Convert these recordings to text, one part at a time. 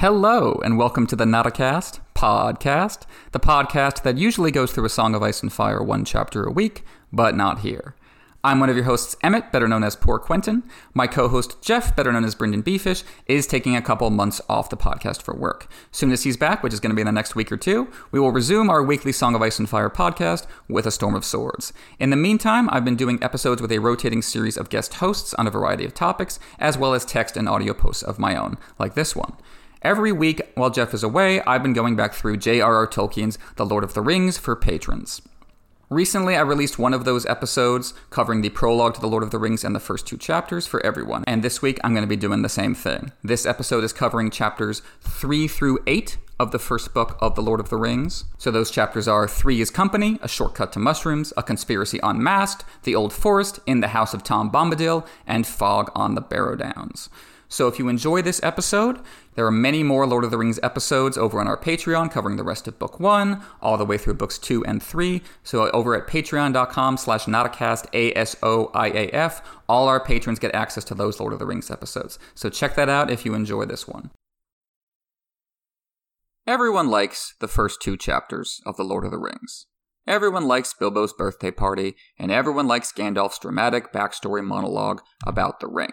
Hello, and welcome to the Notacast podcast, the podcast that usually goes through a Song of Ice and Fire one chapter a week, but not here. I'm one of your hosts, Emmett, better known as Poor Quentyn. My co host, Jeff, better known as Brynden BFish, is taking a couple months off the podcast for work. Soon as he's back, which is going to be in the next week or two, we will resume our weekly Song of Ice and Fire podcast with A Storm of Swords. In the meantime, I've been doing episodes with a rotating series of guest hosts on a variety of topics, as well as text and audio posts of my own, like this one. Every week while Jeff is away, I've been going back through J.R.R. Tolkien's The Lord of the Rings for patrons. Recently, I released one of those episodes covering the prologue to The Lord of the Rings and the first two chapters for everyone. And this week, I'm going to be doing the same thing. This episode is covering chapters 3 through 8 of the first book of The Lord of the Rings. So those chapters are 3 is Company, A Shortcut to Mushrooms, A Conspiracy Unmasked, The Old Forest, In the House of Tom Bombadil, and Fog on the Barrow Downs. So if you enjoy this episode, there are many more Lord of the Rings episodes over on our Patreon covering the rest of book one, all the way through books two and three. So over at patreon.com slash notacast A-S-O-I-A-F, all our patrons get access to those Lord of the Rings episodes. So check that out if you enjoy this one. Everyone likes the first two chapters of The Lord of the Rings. Everyone likes Bilbo's birthday party, and everyone likes Gandalf's dramatic backstory monologue about the ring.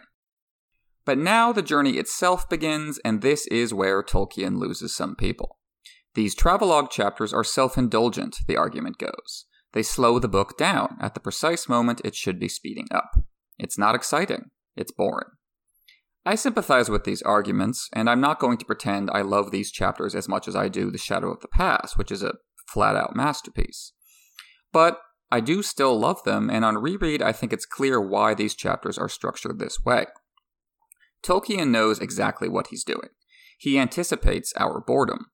But now the journey itself begins, and this is where Tolkien loses some people. These travelogue chapters are self indulgent, the argument goes. They slow the book down at the precise moment it should be speeding up. It's not exciting, it's boring. I sympathize with these arguments, and I'm not going to pretend I love these chapters as much as I do The Shadow of the Past, which is a flat out masterpiece. But I do still love them, and on reread, I think it's clear why these chapters are structured this way. Tolkien knows exactly what he's doing. He anticipates our boredom.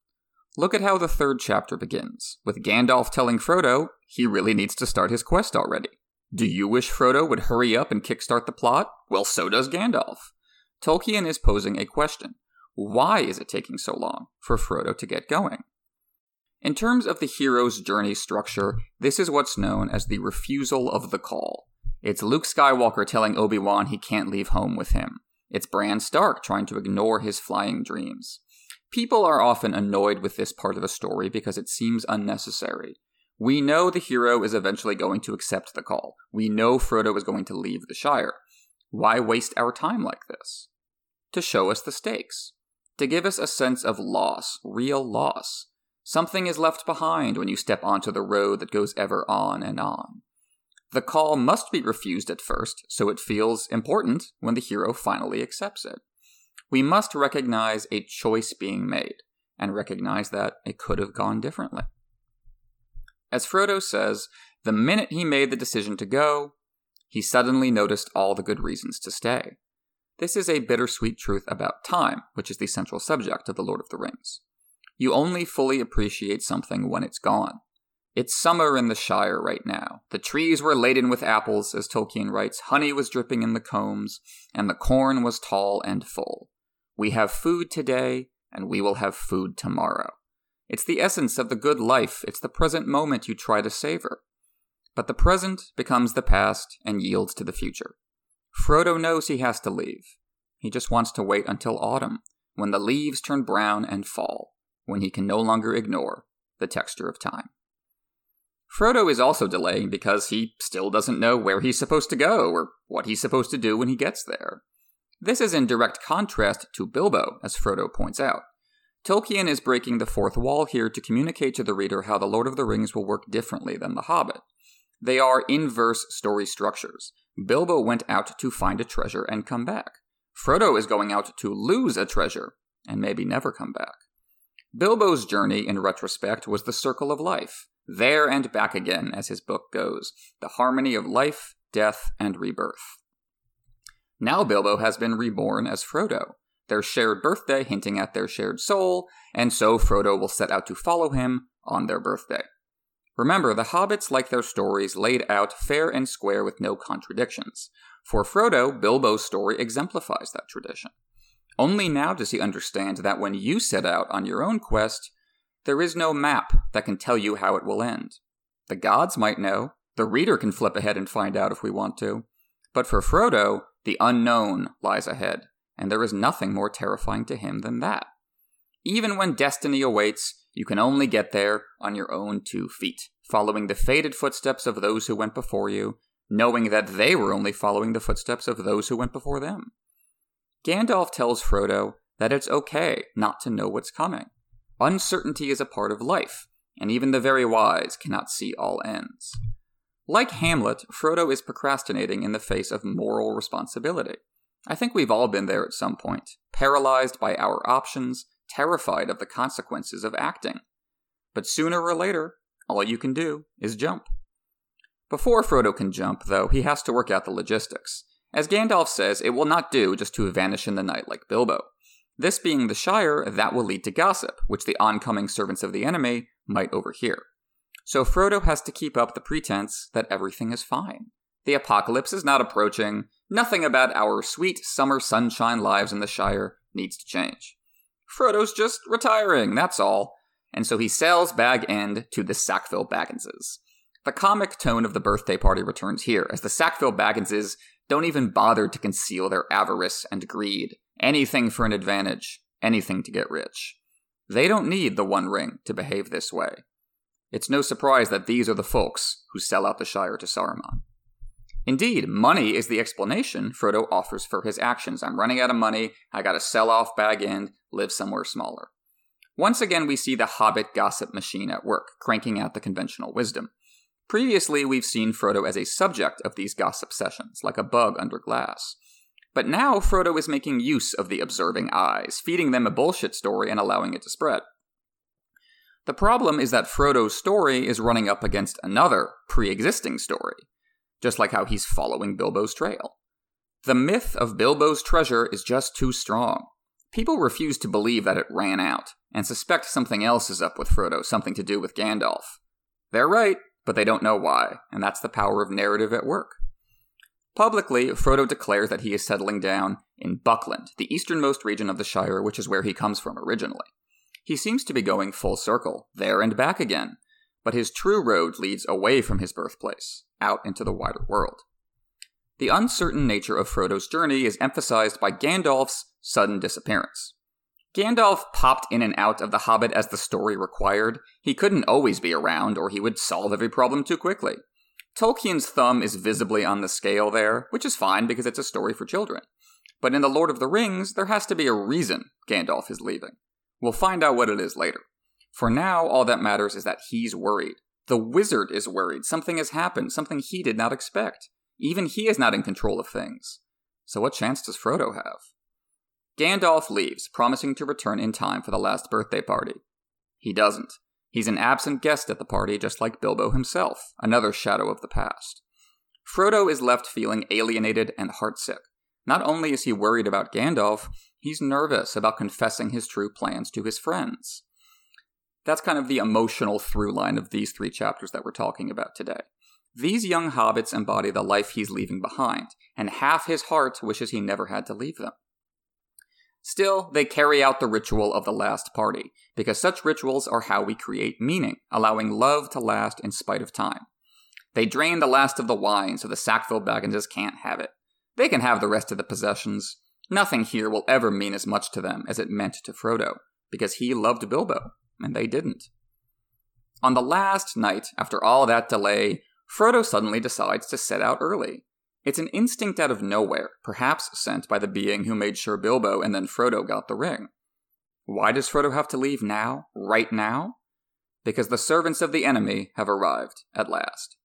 Look at how the third chapter begins, with Gandalf telling Frodo he really needs to start his quest already. Do you wish Frodo would hurry up and kickstart the plot? Well, so does Gandalf. Tolkien is posing a question. Why is it taking so long for Frodo to get going? In terms of the hero's journey structure, this is what's known as the refusal of the call. It's Luke Skywalker telling Obi Wan he can't leave home with him. It's Bran Stark trying to ignore his flying dreams. People are often annoyed with this part of the story because it seems unnecessary. We know the hero is eventually going to accept the call. We know Frodo is going to leave the Shire. Why waste our time like this? To show us the stakes. To give us a sense of loss, real loss. Something is left behind when you step onto the road that goes ever on and on. The call must be refused at first, so it feels important when the hero finally accepts it. We must recognize a choice being made, and recognize that it could have gone differently. As Frodo says, the minute he made the decision to go, he suddenly noticed all the good reasons to stay. This is a bittersweet truth about time, which is the central subject of The Lord of the Rings. You only fully appreciate something when it's gone. It's summer in the Shire right now. The trees were laden with apples, as Tolkien writes, honey was dripping in the combs, and the corn was tall and full. We have food today, and we will have food tomorrow. It's the essence of the good life, it's the present moment you try to savor. But the present becomes the past and yields to the future. Frodo knows he has to leave. He just wants to wait until autumn, when the leaves turn brown and fall, when he can no longer ignore the texture of time. Frodo is also delaying because he still doesn't know where he's supposed to go or what he's supposed to do when he gets there. This is in direct contrast to Bilbo, as Frodo points out. Tolkien is breaking the fourth wall here to communicate to the reader how The Lord of the Rings will work differently than The Hobbit. They are inverse story structures. Bilbo went out to find a treasure and come back. Frodo is going out to lose a treasure and maybe never come back. Bilbo's journey, in retrospect, was the circle of life. There and back again, as his book goes, the harmony of life, death, and rebirth. Now Bilbo has been reborn as Frodo, their shared birthday hinting at their shared soul, and so Frodo will set out to follow him on their birthday. Remember, the hobbits like their stories laid out fair and square with no contradictions. For Frodo, Bilbo's story exemplifies that tradition. Only now does he understand that when you set out on your own quest, there is no map that can tell you how it will end. The gods might know, the reader can flip ahead and find out if we want to. But for Frodo, the unknown lies ahead, and there is nothing more terrifying to him than that. Even when destiny awaits, you can only get there on your own two feet, following the faded footsteps of those who went before you, knowing that they were only following the footsteps of those who went before them. Gandalf tells Frodo that it's okay not to know what's coming. Uncertainty is a part of life, and even the very wise cannot see all ends. Like Hamlet, Frodo is procrastinating in the face of moral responsibility. I think we've all been there at some point, paralyzed by our options, terrified of the consequences of acting. But sooner or later, all you can do is jump. Before Frodo can jump, though, he has to work out the logistics. As Gandalf says, it will not do just to vanish in the night like Bilbo. This being the Shire, that will lead to gossip, which the oncoming servants of the enemy might overhear. So Frodo has to keep up the pretense that everything is fine. The apocalypse is not approaching, nothing about our sweet summer sunshine lives in the Shire needs to change. Frodo's just retiring, that's all. And so he sails Bag End to the Sackville Bagginses. The comic tone of the birthday party returns here, as the Sackville Bagginses don't even bother to conceal their avarice and greed. Anything for an advantage, anything to get rich. They don't need the One Ring to behave this way. It's no surprise that these are the folks who sell out the Shire to Saruman. Indeed, money is the explanation Frodo offers for his actions. I'm running out of money, I gotta sell off Bag End, live somewhere smaller. Once again, we see the Hobbit gossip machine at work, cranking out the conventional wisdom. Previously, we've seen Frodo as a subject of these gossip sessions, like a bug under glass. But now Frodo is making use of the observing eyes, feeding them a bullshit story and allowing it to spread. The problem is that Frodo's story is running up against another, pre existing story, just like how he's following Bilbo's trail. The myth of Bilbo's treasure is just too strong. People refuse to believe that it ran out, and suspect something else is up with Frodo, something to do with Gandalf. They're right, but they don't know why, and that's the power of narrative at work. Publicly, Frodo declares that he is settling down in Buckland, the easternmost region of the Shire, which is where he comes from originally. He seems to be going full circle, there and back again, but his true road leads away from his birthplace, out into the wider world. The uncertain nature of Frodo's journey is emphasized by Gandalf's sudden disappearance. Gandalf popped in and out of The Hobbit as the story required. He couldn't always be around, or he would solve every problem too quickly. Tolkien's thumb is visibly on the scale there, which is fine because it's a story for children. But in The Lord of the Rings, there has to be a reason Gandalf is leaving. We'll find out what it is later. For now, all that matters is that he's worried. The wizard is worried. Something has happened, something he did not expect. Even he is not in control of things. So, what chance does Frodo have? Gandalf leaves, promising to return in time for the last birthday party. He doesn't. He's an absent guest at the party, just like Bilbo himself, another shadow of the past. Frodo is left feeling alienated and heartsick. Not only is he worried about Gandalf, he's nervous about confessing his true plans to his friends. That's kind of the emotional through line of these three chapters that we're talking about today. These young hobbits embody the life he's leaving behind, and half his heart wishes he never had to leave them. Still, they carry out the ritual of the last party, because such rituals are how we create meaning, allowing love to last in spite of time. They drain the last of the wine so the Sackville Bagginses can't have it. They can have the rest of the possessions. Nothing here will ever mean as much to them as it meant to Frodo, because he loved Bilbo, and they didn't. On the last night, after all that delay, Frodo suddenly decides to set out early. It's an instinct out of nowhere, perhaps sent by the being who made sure Bilbo and then Frodo got the ring. Why does Frodo have to leave now? Right now? Because the servants of the enemy have arrived, at last.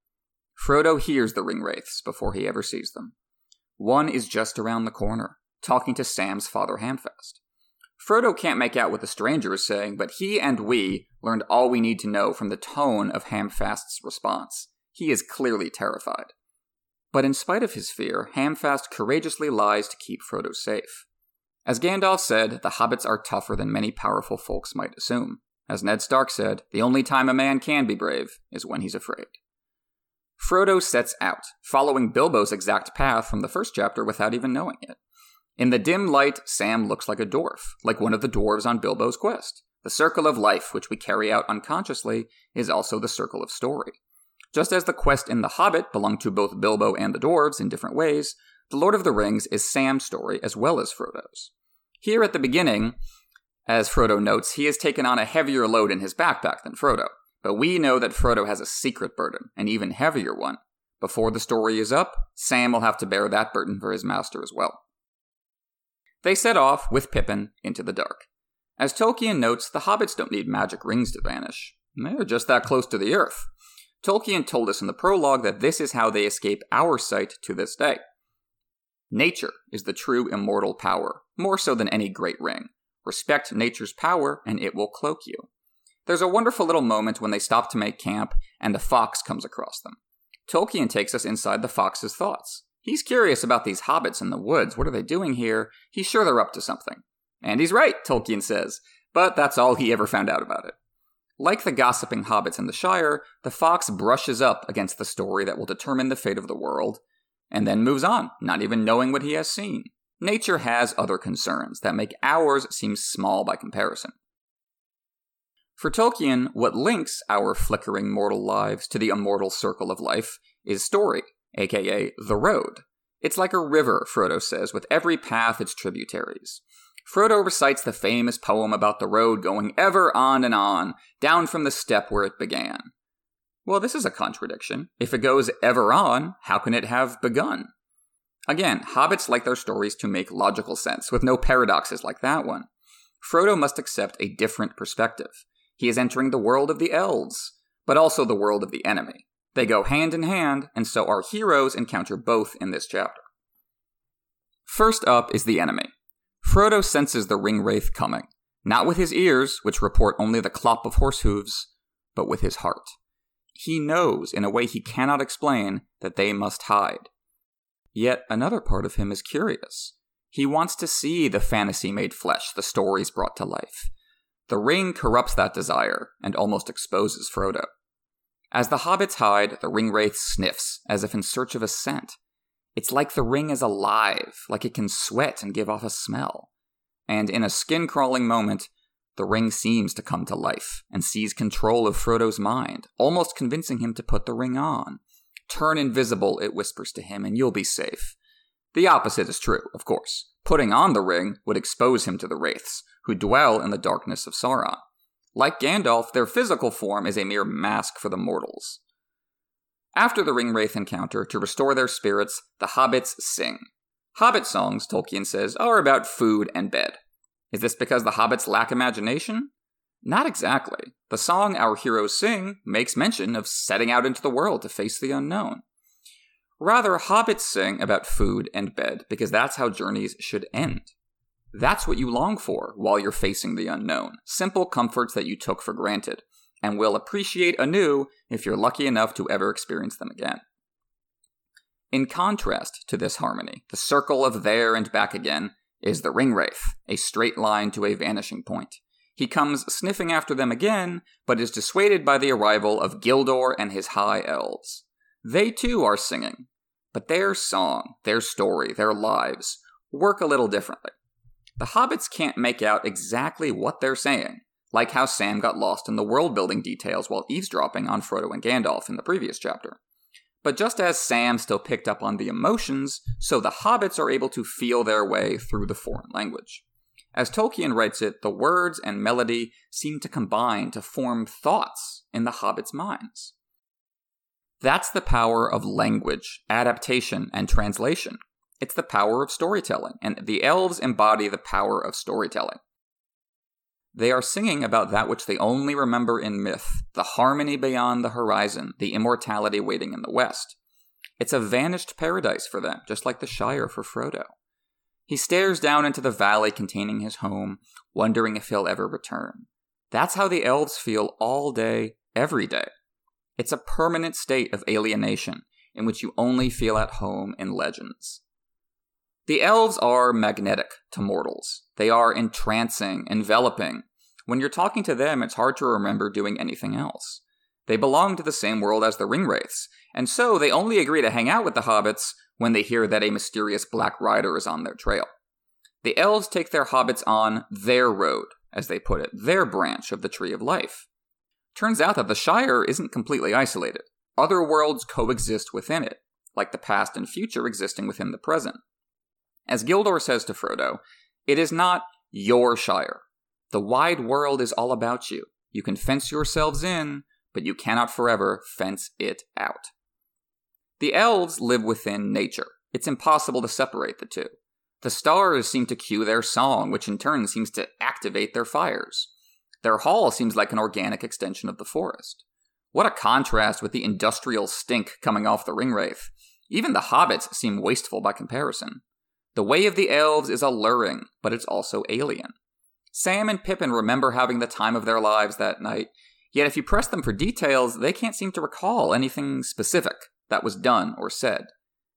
Frodo hears the ring wraiths before he ever sees them. One is just around the corner, talking to Sam's father Hamfast. Frodo can't make out what the stranger is saying, but he and we learned all we need to know from the tone of Hamfast's response. He is clearly terrified. But in spite of his fear, Hamfast courageously lies to keep Frodo safe. As Gandalf said, the hobbits are tougher than many powerful folks might assume. As Ned Stark said, the only time a man can be brave is when he's afraid. Frodo sets out, following Bilbo's exact path from the first chapter without even knowing it. In the dim light, Sam looks like a dwarf, like one of the dwarves on Bilbo's quest. The circle of life, which we carry out unconsciously, is also the circle of story. Just as the quest in The Hobbit belonged to both Bilbo and the dwarves in different ways, The Lord of the Rings is Sam's story as well as Frodo's. Here at the beginning, As Frodo notes, he has taken on a heavier load in his backpack than Frodo, but we know that Frodo has a secret burden, an even heavier one. Before the story is up, Sam will have to bear that burden for his master as well. They set off, with Pippin, into the dark. As Tolkien notes, the hobbits don't need magic rings to vanish. They're just that close to the earth. Tolkien told us in the prologue that this is how they escape our sight to this day. Nature is the true immortal power, more so than any great ring. Respect nature's power, and it will cloak you. There's a wonderful little moment when they stop to make camp, and the fox comes across them. Tolkien takes us inside the fox's thoughts. He's curious about these hobbits in the woods. What are they doing here? He's sure they're up to something. And he's right, Tolkien says, but that's all he ever found out about it. Like the gossiping hobbits in the Shire, the fox brushes up against the story that will determine the fate of the world, and then moves on, not even knowing what he has seen. Nature has other concerns that make ours seem small by comparison. For Tolkien, what links our flickering mortal lives to the immortal circle of life is story, aka the road. It's like a river, Frodo says, with every path its tributaries. Frodo recites the famous poem about the road going ever on and on, down from the step where it began. Well, this is a contradiction. If it goes ever on, how can it have begun? Again, hobbits like their stories to make logical sense, with no paradoxes like that one. Frodo must accept a different perspective. He is entering the world of the elves, but also the world of the enemy. They go hand in hand, and so our heroes encounter both in this chapter. First up is the enemy. Frodo senses the ring wraith coming, not with his ears, which report only the clop of horse hooves, but with his heart. He knows, in a way he cannot explain, that they must hide. Yet another part of him is curious. He wants to see the fantasy made flesh, the stories brought to life. The ring corrupts that desire and almost exposes Frodo. As the hobbits hide, the ring wraith sniffs, as if in search of a scent. It's like the ring is alive, like it can sweat and give off a smell. And in a skin crawling moment, the ring seems to come to life and seize control of Frodo's mind, almost convincing him to put the ring on. Turn invisible, it whispers to him, and you'll be safe. The opposite is true, of course. Putting on the ring would expose him to the wraiths, who dwell in the darkness of Sauron. Like Gandalf, their physical form is a mere mask for the mortals. After the Ringwraith encounter, to restore their spirits, the hobbits sing. Hobbit songs, Tolkien says, are about food and bed. Is this because the hobbits lack imagination? Not exactly. The song our heroes sing makes mention of setting out into the world to face the unknown. Rather, hobbits sing about food and bed because that's how journeys should end. That's what you long for while you're facing the unknown simple comforts that you took for granted and will appreciate anew if you're lucky enough to ever experience them again. In contrast to this harmony, the circle of there and back again is the ringwraith, a straight line to a vanishing point. He comes sniffing after them again, but is dissuaded by the arrival of Gildor and his high elves. They too are singing, but their song, their story, their lives work a little differently. The hobbits can't make out exactly what they're saying, like how Sam got lost in the world building details while eavesdropping on Frodo and Gandalf in the previous chapter. But just as Sam still picked up on the emotions, so the hobbits are able to feel their way through the foreign language. As Tolkien writes it, the words and melody seem to combine to form thoughts in the hobbits' minds. That's the power of language, adaptation, and translation. It's the power of storytelling, and the elves embody the power of storytelling. They are singing about that which they only remember in myth the harmony beyond the horizon, the immortality waiting in the west. It's a vanished paradise for them, just like the Shire for Frodo. He stares down into the valley containing his home, wondering if he'll ever return. That's how the elves feel all day, every day. It's a permanent state of alienation in which you only feel at home in legends. The elves are magnetic to mortals. They are entrancing, enveloping. When you're talking to them, it's hard to remember doing anything else. They belong to the same world as the Ringwraiths, and so they only agree to hang out with the hobbits when they hear that a mysterious black rider is on their trail. The elves take their hobbits on their road, as they put it, their branch of the Tree of Life. Turns out that the Shire isn't completely isolated. Other worlds coexist within it, like the past and future existing within the present. As Gildor says to Frodo, it is not your Shire. The wide world is all about you. You can fence yourselves in, but you cannot forever fence it out. The elves live within nature. It's impossible to separate the two. The stars seem to cue their song, which in turn seems to activate their fires. Their hall seems like an organic extension of the forest. What a contrast with the industrial stink coming off the ringwraith. Even the hobbits seem wasteful by comparison. The way of the elves is alluring, but it's also alien. Sam and Pippin remember having the time of their lives that night, yet if you press them for details, they can't seem to recall anything specific that was done or said.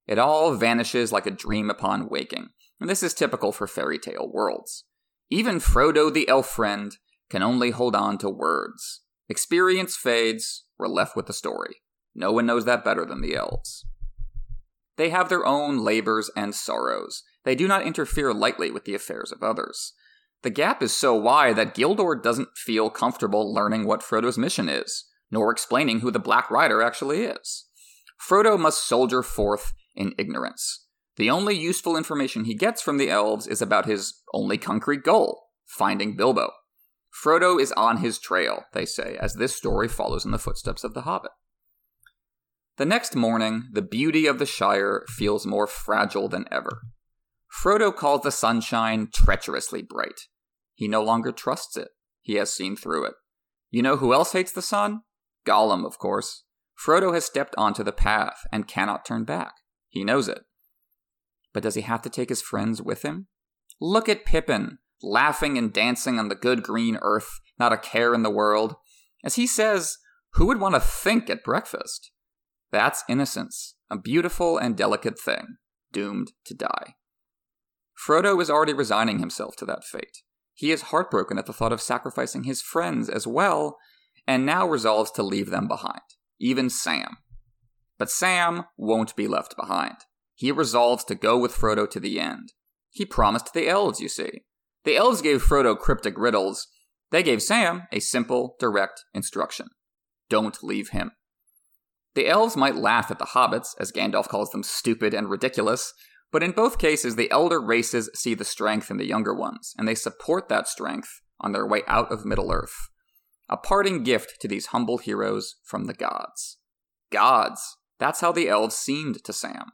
It all vanishes like a dream upon waking, and this is typical for fairy tale worlds. Even Frodo the elf friend can only hold on to words. Experience fades, we're left with the story. No one knows that better than the elves. They have their own labors and sorrows. They do not interfere lightly with the affairs of others. The gap is so wide that Gildor doesn't feel comfortable learning what Frodo's mission is, nor explaining who the Black Rider actually is. Frodo must soldier forth in ignorance. The only useful information he gets from the elves is about his only concrete goal finding Bilbo. Frodo is on his trail, they say, as this story follows in the footsteps of the Hobbit. The next morning, the beauty of the Shire feels more fragile than ever. Frodo calls the sunshine treacherously bright. He no longer trusts it. He has seen through it. You know who else hates the sun? Gollum, of course. Frodo has stepped onto the path and cannot turn back. He knows it. But does he have to take his friends with him? Look at Pippin, laughing and dancing on the good green earth, not a care in the world. As he says, who would want to think at breakfast? That's innocence, a beautiful and delicate thing, doomed to die. Frodo is already resigning himself to that fate. He is heartbroken at the thought of sacrificing his friends as well, and now resolves to leave them behind, even Sam. But Sam won't be left behind. He resolves to go with Frodo to the end. He promised the elves, you see. The elves gave Frodo cryptic riddles. They gave Sam a simple, direct instruction don't leave him. The elves might laugh at the hobbits, as Gandalf calls them stupid and ridiculous, but in both cases, the elder races see the strength in the younger ones, and they support that strength on their way out of Middle Earth. A parting gift to these humble heroes from the gods. Gods! That's how the elves seemed to Sam.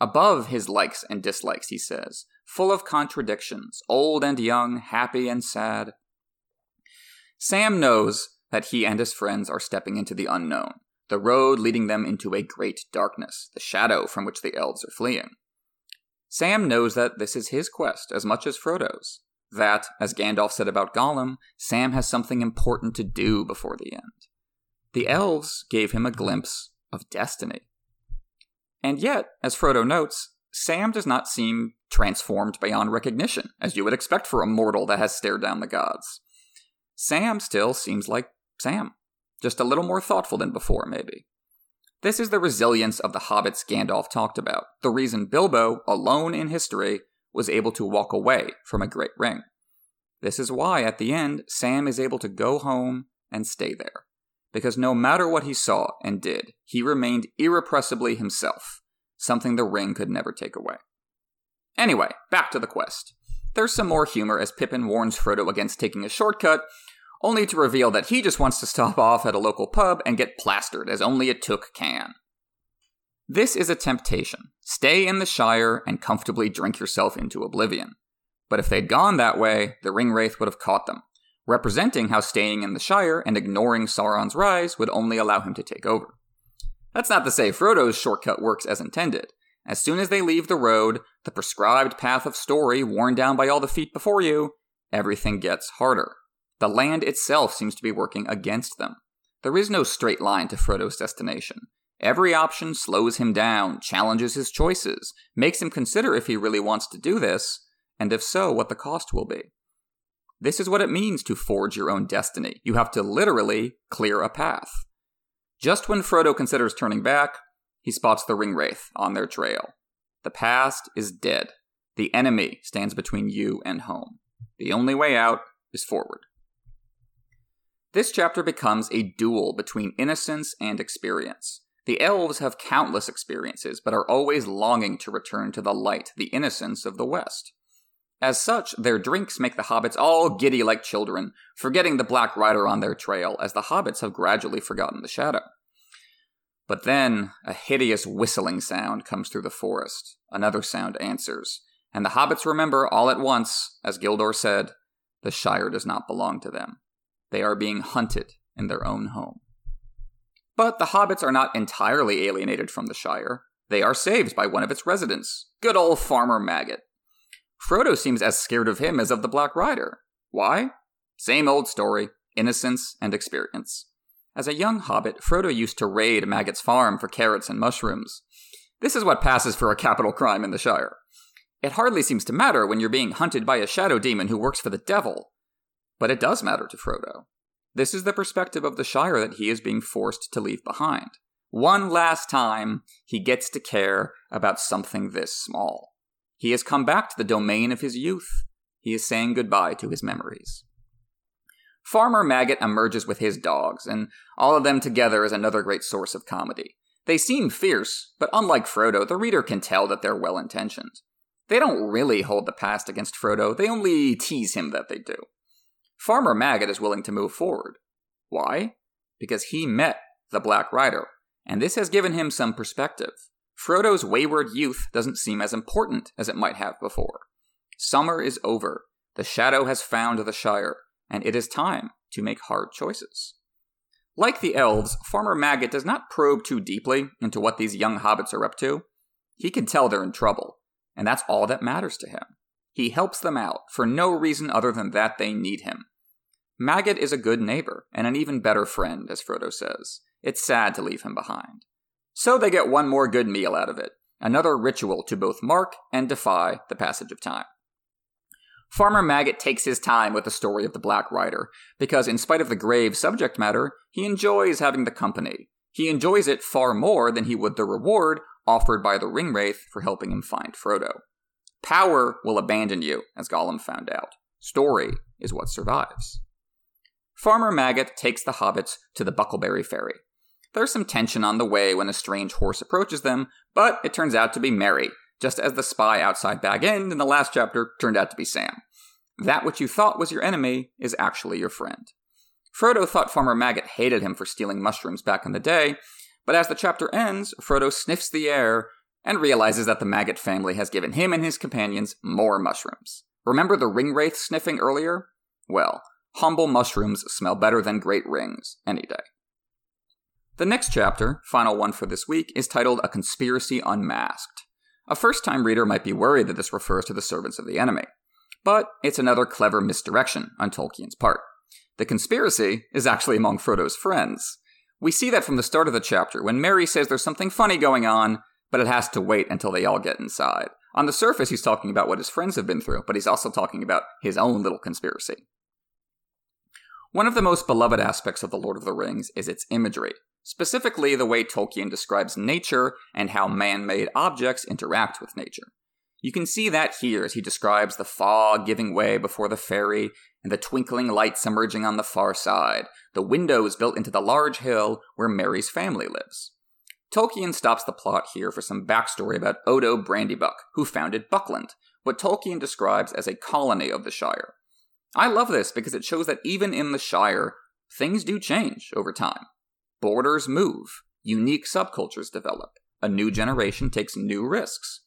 Above his likes and dislikes, he says, full of contradictions, old and young, happy and sad. Sam knows that he and his friends are stepping into the unknown, the road leading them into a great darkness, the shadow from which the elves are fleeing. Sam knows that this is his quest as much as Frodo's. That, as Gandalf said about Gollum, Sam has something important to do before the end. The elves gave him a glimpse of destiny. And yet, as Frodo notes, Sam does not seem transformed beyond recognition, as you would expect for a mortal that has stared down the gods. Sam still seems like Sam. Just a little more thoughtful than before, maybe. This is the resilience of the hobbits Gandalf talked about, the reason Bilbo, alone in history, was able to walk away from a great ring. This is why, at the end, Sam is able to go home and stay there. Because no matter what he saw and did, he remained irrepressibly himself, something the ring could never take away. Anyway, back to the quest. There's some more humor as Pippin warns Frodo against taking a shortcut, only to reveal that he just wants to stop off at a local pub and get plastered as only a Took can. This is a temptation. Stay in the Shire and comfortably drink yourself into oblivion. But if they'd gone that way, the Ringwraith would have caught them, representing how staying in the Shire and ignoring Sauron's rise would only allow him to take over. That's not to say Frodo's shortcut works as intended. As soon as they leave the road, the prescribed path of story worn down by all the feet before you, everything gets harder. The land itself seems to be working against them. There is no straight line to Frodo's destination. Every option slows him down, challenges his choices, makes him consider if he really wants to do this, and if so, what the cost will be. This is what it means to forge your own destiny. You have to literally clear a path. Just when Frodo considers turning back, he spots the Ringwraith on their trail. The past is dead. The enemy stands between you and home. The only way out is forward. This chapter becomes a duel between innocence and experience. The elves have countless experiences, but are always longing to return to the light, the innocence of the West. As such, their drinks make the hobbits all giddy like children, forgetting the Black Rider on their trail, as the hobbits have gradually forgotten the shadow. But then, a hideous whistling sound comes through the forest. Another sound answers, and the hobbits remember all at once, as Gildor said, the Shire does not belong to them. They are being hunted in their own home. But the hobbits are not entirely alienated from the Shire. They are saved by one of its residents, good old Farmer Maggot. Frodo seems as scared of him as of the Black Rider. Why? Same old story innocence and experience. As a young hobbit, Frodo used to raid Maggot's farm for carrots and mushrooms. This is what passes for a capital crime in the Shire. It hardly seems to matter when you're being hunted by a shadow demon who works for the devil. But it does matter to Frodo. This is the perspective of the Shire that he is being forced to leave behind. One last time, he gets to care about something this small. He has come back to the domain of his youth. He is saying goodbye to his memories. Farmer Maggot emerges with his dogs, and all of them together is another great source of comedy. They seem fierce, but unlike Frodo, the reader can tell that they're well intentioned. They don't really hold the past against Frodo, they only tease him that they do. Farmer Maggot is willing to move forward. Why? Because he met the Black Rider, and this has given him some perspective. Frodo's wayward youth doesn't seem as important as it might have before. Summer is over. The shadow has found the Shire, and it is time to make hard choices. Like the elves, Farmer Maggot does not probe too deeply into what these young hobbits are up to. He can tell they're in trouble, and that's all that matters to him. He helps them out for no reason other than that they need him. Maggot is a good neighbor and an even better friend, as Frodo says. It's sad to leave him behind. So they get one more good meal out of it, another ritual to both mark and defy the passage of time. Farmer Maggot takes his time with the story of the Black Rider, because in spite of the grave subject matter, he enjoys having the company. He enjoys it far more than he would the reward offered by the Ringwraith for helping him find Frodo. Power will abandon you, as Gollum found out. Story is what survives. Farmer Maggot takes the hobbits to the Bucklebury Ferry. There's some tension on the way when a strange horse approaches them, but it turns out to be Merry, just as the spy outside Bag End in the last chapter turned out to be Sam. That which you thought was your enemy is actually your friend. Frodo thought Farmer Maggot hated him for stealing mushrooms back in the day, but as the chapter ends, Frodo sniffs the air and realizes that the Maggot family has given him and his companions more mushrooms. Remember the ring wraith sniffing earlier? Well, humble mushrooms smell better than great rings any day. The next chapter, final one for this week, is titled A Conspiracy Unmasked. A first time reader might be worried that this refers to the servants of the enemy, but it's another clever misdirection on Tolkien's part. The conspiracy is actually among Frodo's friends. We see that from the start of the chapter when Merry says there's something funny going on, but it has to wait until they all get inside. On the surface, he's talking about what his friends have been through, but he's also talking about his own little conspiracy. One of the most beloved aspects of The Lord of the Rings is its imagery, specifically the way Tolkien describes nature and how man made objects interact with nature. You can see that here as he describes the fog giving way before the ferry and the twinkling lights emerging on the far side, the windows built into the large hill where Merry's family lives. Tolkien stops the plot here for some backstory about Odo Brandybuck, who founded Buckland, what Tolkien describes as a colony of the Shire. I love this because it shows that even in the Shire, things do change over time. Borders move, unique subcultures develop, a new generation takes new risks.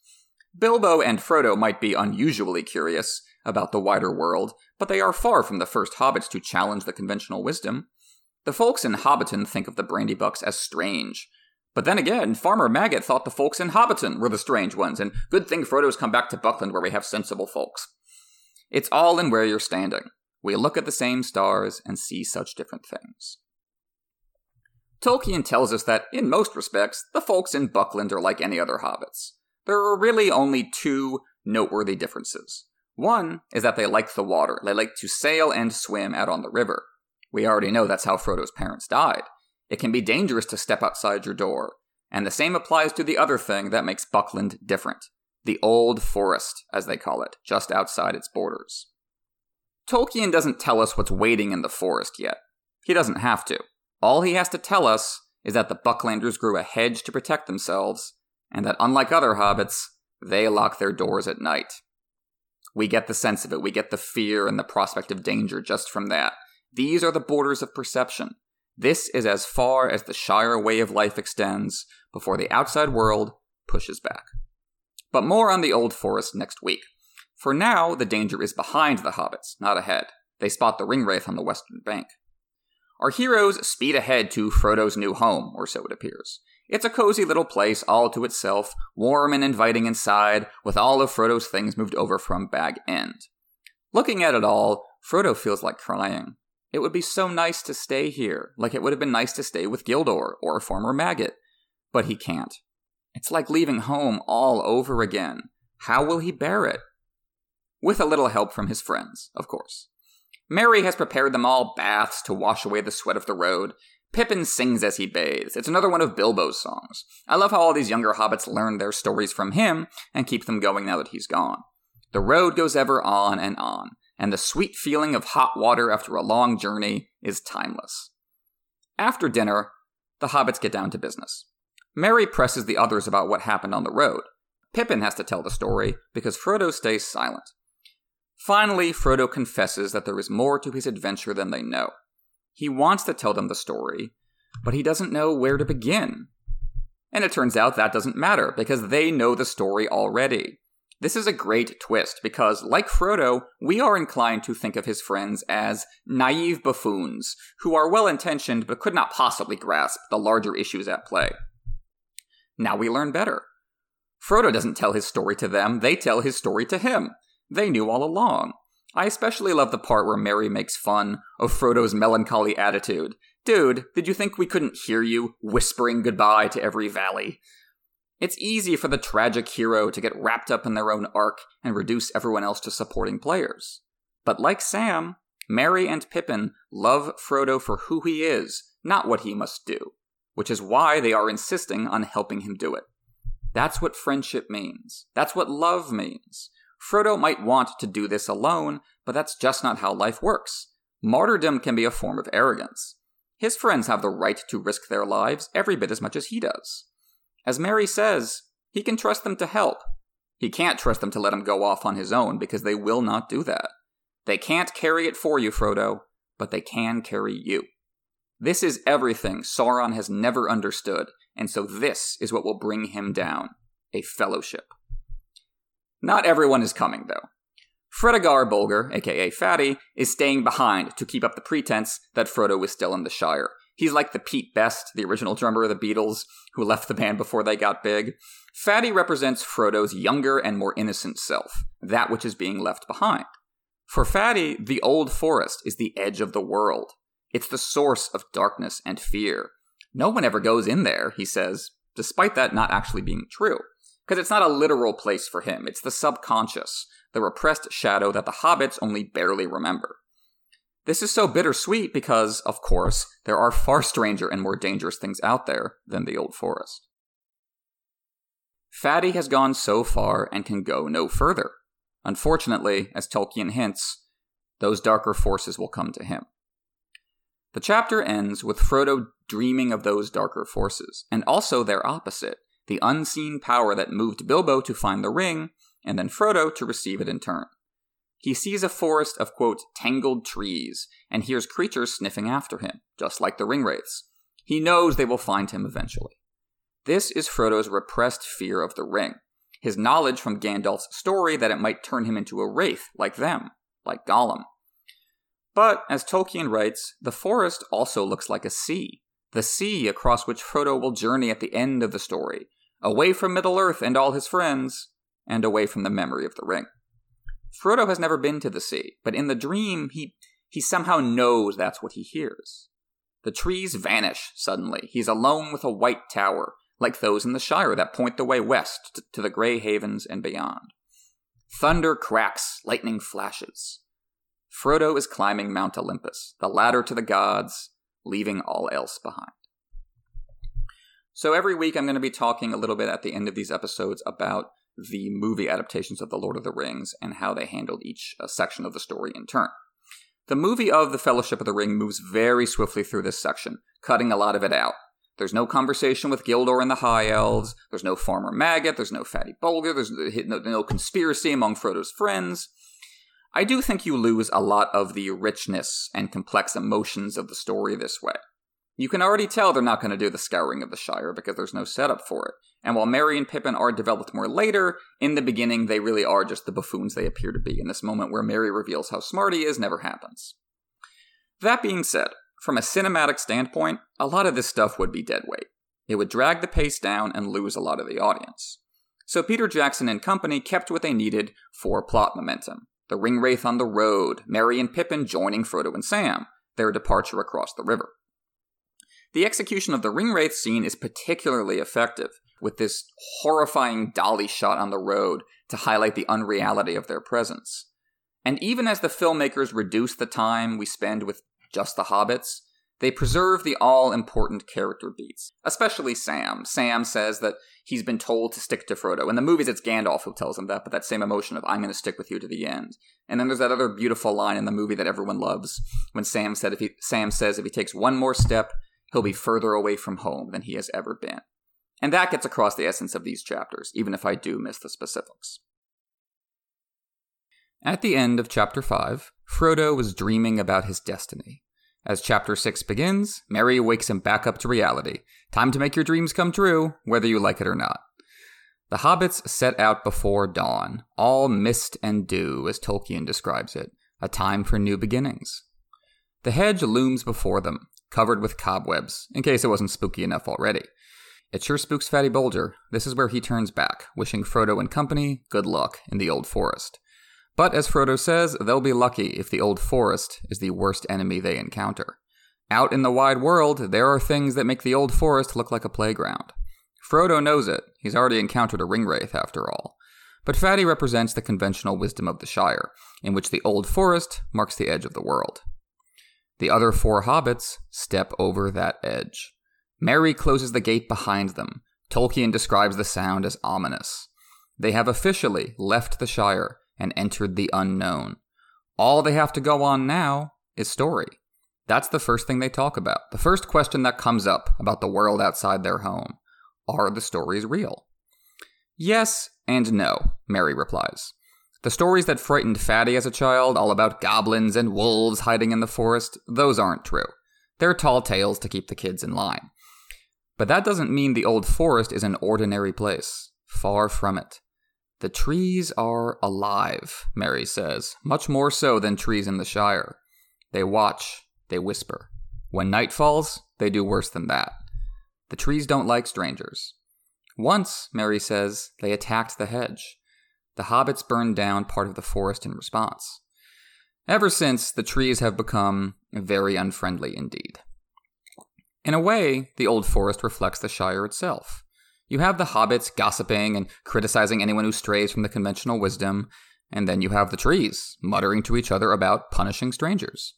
Bilbo and Frodo might be unusually curious about the wider world, but they are far from the first hobbits to challenge the conventional wisdom. The folks in Hobbiton think of the Brandybucks as strange. But then again, Farmer Maggot thought the folks in Hobbiton were the strange ones, and good thing Frodo's come back to Buckland where we have sensible folks. It's all in where you're standing. We look at the same stars and see such different things. Tolkien tells us that, in most respects, the folks in Buckland are like any other hobbits. There are really only two noteworthy differences. One is that they like the water, they like to sail and swim out on the river. We already know that's how Frodo's parents died. It can be dangerous to step outside your door, and the same applies to the other thing that makes Buckland different the Old Forest, as they call it, just outside its borders. Tolkien doesn't tell us what's waiting in the forest yet. He doesn't have to. All he has to tell us is that the Bucklanders grew a hedge to protect themselves, and that unlike other hobbits, they lock their doors at night. We get the sense of it. We get the fear and the prospect of danger just from that. These are the borders of perception. This is as far as the Shire way of life extends before the outside world pushes back. But more on the Old Forest next week. For now, the danger is behind the hobbits, not ahead. They spot the ringwraith on the western bank. Our heroes speed ahead to Frodo's new home, or so it appears. It's a cozy little place all to itself, warm and inviting inside, with all of Frodo's things moved over from Bag End. Looking at it all, Frodo feels like crying. It would be so nice to stay here, like it would have been nice to stay with Gildor or Farmer Maggot. But he can't. It's like leaving home all over again. How will he bear it? With a little help from his friends, of course. Merry has prepared them all baths to wash away the sweat of the road, Pippin sings as he bathes. It's another one of Bilbo's songs. I love how all these younger hobbits learn their stories from him and keep them going now that he's gone. The road goes ever on and on, and the sweet feeling of hot water after a long journey is timeless. After dinner, the hobbits get down to business. Merry presses the others about what happened on the road. Pippin has to tell the story because Frodo stays silent. Finally, Frodo confesses that there is more to his adventure than they know. He wants to tell them the story, but he doesn't know where to begin. And it turns out that doesn't matter because they know the story already. This is a great twist because, like Frodo, we are inclined to think of his friends as naive buffoons who are well intentioned but could not possibly grasp the larger issues at play. Now we learn better. Frodo doesn't tell his story to them, they tell his story to him. They knew all along. I especially love the part where Merry makes fun of Frodo's melancholy attitude. Dude, did you think we couldn't hear you whispering goodbye to every valley? It's easy for the tragic hero to get wrapped up in their own arc and reduce everyone else to supporting players. But like Sam, Merry and Pippin love Frodo for who he is, not what he must do, which is why they are insisting on helping him do it. That's what friendship means. That's what love means. Frodo might want to do this alone, but that's just not how life works. Martyrdom can be a form of arrogance. His friends have the right to risk their lives every bit as much as he does. As Merry says, he can trust them to help. He can't trust them to let him go off on his own because they will not do that. They can't carry it for you, Frodo, but they can carry you. This is everything Sauron has never understood, and so this is what will bring him down a fellowship. Not everyone is coming, though. Fredegar Bolger, aka Fatty, is staying behind to keep up the pretense that Frodo is still in the Shire. He's like the Pete Best, the original drummer of the Beatles, who left the band before they got big. Fatty represents Frodo's younger and more innocent self, that which is being left behind. For Fatty, the Old Forest is the edge of the world. It's the source of darkness and fear. No one ever goes in there, he says, despite that not actually being true. Because it's not a literal place for him, it's the subconscious, the repressed shadow that the hobbits only barely remember. This is so bittersweet because, of course, there are far stranger and more dangerous things out there than the Old Forest. Fatty has gone so far and can go no further. Unfortunately, as Tolkien hints, those darker forces will come to him. The chapter ends with Frodo dreaming of those darker forces, and also their opposite, the unseen power that moved Bilbo to find the ring, and then Frodo to receive it in turn. He sees a forest of, quote, tangled trees, and hears creatures sniffing after him, just like the ringwraiths. He knows they will find him eventually. This is Frodo's repressed fear of the ring, his knowledge from Gandalf's story that it might turn him into a wraith like them, like Gollum. But, as Tolkien writes, the forest also looks like a sea, the sea across which Frodo will journey at the end of the story, away from Middle Earth and all his friends, and away from the memory of the ring. Frodo has never been to the sea, but in the dream, he, he somehow knows that's what he hears. The trees vanish suddenly. He's alone with a white tower, like those in the Shire that point the way west to, the Grey Havens and beyond. Thunder cracks, lightning flashes. Frodo is climbing Mount Olympus, the ladder to the gods, leaving all else behind. So every week I'm going to be talking a little bit at the end of these episodes about the movie adaptations of The Lord of the Rings and how they handled each uh, section of the story in turn. The movie of The Fellowship of the Ring moves very swiftly through this section, cutting a lot of it out. There's no conversation with Gildor and the High Elves. There's no Farmer Maggot. There's no Fatty Bolger. There's no, no conspiracy among Frodo's friends. I do think you lose a lot of the richness and complex emotions of the story this way. You can already tell they're not going to do the scouring of the Shire because there's no setup for it. And while Merry and Pippin are developed more later, in the beginning they really are just the buffoons they appear to be, and this moment where Merry reveals how smart he is never happens. That being said, from a cinematic standpoint, a lot of this stuff would be dead weight. It would drag the pace down and lose a lot of the audience. So Peter Jackson and company kept what they needed for plot momentum. The Ringwraith on the road, Merry and Pippin joining Frodo and Sam, their departure across the river. The execution of the Ringwraith scene is particularly effective, with this horrifying dolly shot on the road to highlight the unreality of their presence. And even as the filmmakers reduce the time we spend with just the hobbits, they preserve the all important character beats, especially Sam. Sam says that he's been told to stick to Frodo. In the movies, it's Gandalf who tells him that, but that same emotion of, I'm going to stick with you to the end. And then there's that other beautiful line in the movie that everyone loves when Sam, said if he, Sam says if he takes one more step, he'll be further away from home than he has ever been. And that gets across the essence of these chapters, even if I do miss the specifics. At the end of chapter 5, Frodo was dreaming about his destiny. As chapter 6 begins, Merry wakes him back up to reality. Time to make your dreams come true, whether you like it or not. The hobbits set out before dawn, all mist and dew, as Tolkien describes it, a time for new beginnings. The hedge looms before them, covered with cobwebs, in case it wasn't spooky enough already. It sure spooks Fatty Bolger. This is where he turns back, wishing Frodo and company good luck in the Old Forest. But as Frodo says, they'll be lucky if the Old Forest is the worst enemy they encounter. Out in the wide world, there are things that make the Old Forest look like a playground. Frodo knows it. He's already encountered a ringwraith, after all. But Fatty represents the conventional wisdom of the Shire, in which the Old Forest marks the edge of the world. The other four hobbits step over that edge. Merry closes the gate behind them. Tolkien describes the sound as ominous. They have officially left the Shire and entered the unknown. All they have to go on now is story. That's the first thing they talk about. The first question that comes up about the world outside their home. Are the stories real? Yes and no, Merry replies. The stories that frightened Fatty as a child, all about goblins and wolves hiding in the forest, those aren't true. They're tall tales to keep the kids in line. But that doesn't mean the old forest is an ordinary place. Far from it. The trees are alive, Merry says, much more so than trees in the Shire. They watch, they whisper. When night falls, they do worse than that. The trees don't like strangers. Once, Merry says, they attacked the hedge. The hobbits burned down part of the forest in response. Ever since, the trees have become very unfriendly indeed. In a way, the Old Forest reflects the Shire itself. You have the hobbits gossiping and criticizing anyone who strays from the conventional wisdom, and then you have the trees muttering to each other about punishing strangers.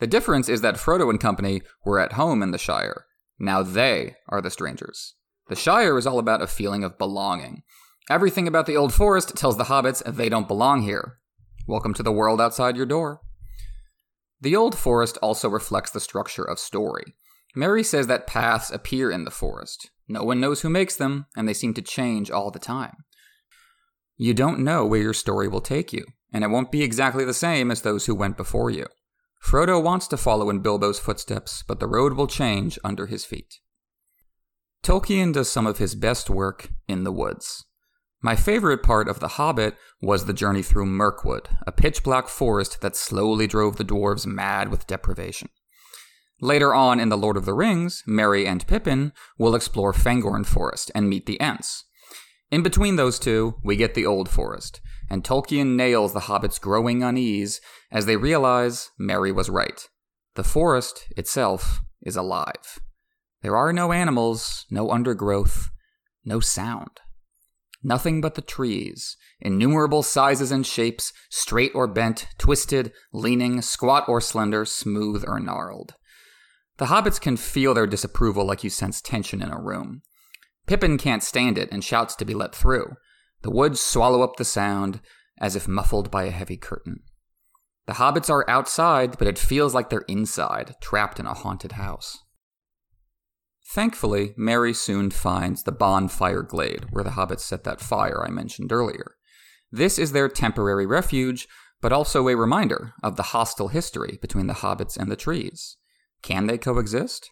The difference is that Frodo and company were at home in the Shire. Now they are the strangers. The Shire is all about a feeling of belonging, Everything about the Old Forest tells the hobbits they don't belong here. Welcome to the world outside your door. The Old Forest also reflects the structure of story. Merry says that paths appear in the forest. No one knows who makes them, and they seem to change all the time. You don't know where your story will take you, and it won't be exactly the same as those who went before you. Frodo wants to follow in Bilbo's footsteps, but the road will change under his feet. Tolkien does some of his best work in the woods. My favorite part of The Hobbit was the journey through Mirkwood, a pitch black forest that slowly drove the dwarves mad with deprivation. Later on in The Lord of the Rings, Merry and Pippin will explore Fangorn Forest and meet the Ents. In between those two, we get the Old Forest, and Tolkien nails the hobbits' growing unease as they realize Merry was right. The forest itself is alive. There are no animals, no undergrowth, no sound. Nothing but the trees, innumerable sizes and shapes, straight or bent, twisted, leaning, squat or slender, smooth or gnarled. The hobbits can feel their disapproval like you sense tension in a room. Pippin can't stand it and shouts to be let through. The woods swallow up the sound as if muffled by a heavy curtain. The hobbits are outside, but it feels like they're inside, trapped in a haunted house. Thankfully, Merry soon finds the bonfire glade where the hobbits set that fire I mentioned earlier. This is their temporary refuge but also a reminder of the hostile history between the hobbits and the trees. Can they coexist?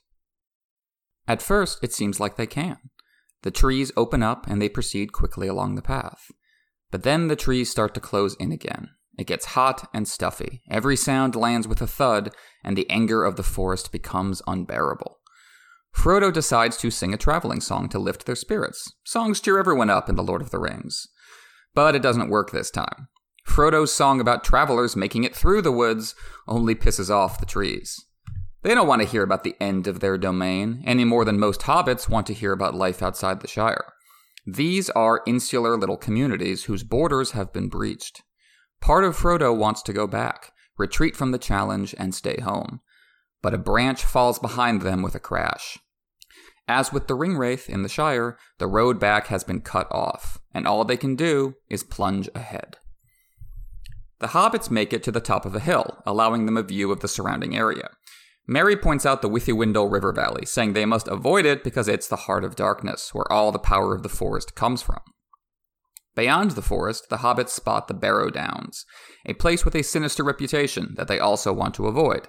At first, it seems like they can. The trees open up and they proceed quickly along the path. But then the trees start to close in again. It gets hot and stuffy. Every sound lands with a thud, and the anger of the forest becomes unbearable. Frodo decides to sing a traveling song to lift their spirits. Songs cheer everyone up in The Lord of the Rings. But it doesn't work this time. Frodo's song about travelers making it through the woods only pisses off the trees. They don't want to hear about the end of their domain, any more than most hobbits want to hear about life outside the Shire. These are insular little communities whose borders have been breached. Part of Frodo wants to go back, retreat from the challenge, and stay home. But a branch falls behind them with a crash. As with the Ringwraith in the Shire, the road back has been cut off, and all they can do is plunge ahead. The hobbits make it to the top of a hill, allowing them a view of the surrounding area. Merry points out the Withywindle River Valley, saying they must avoid it because it's the heart of darkness, where all the power of the forest comes from. Beyond the forest, the hobbits spot the Barrow Downs, a place with a sinister reputation that they also want to avoid.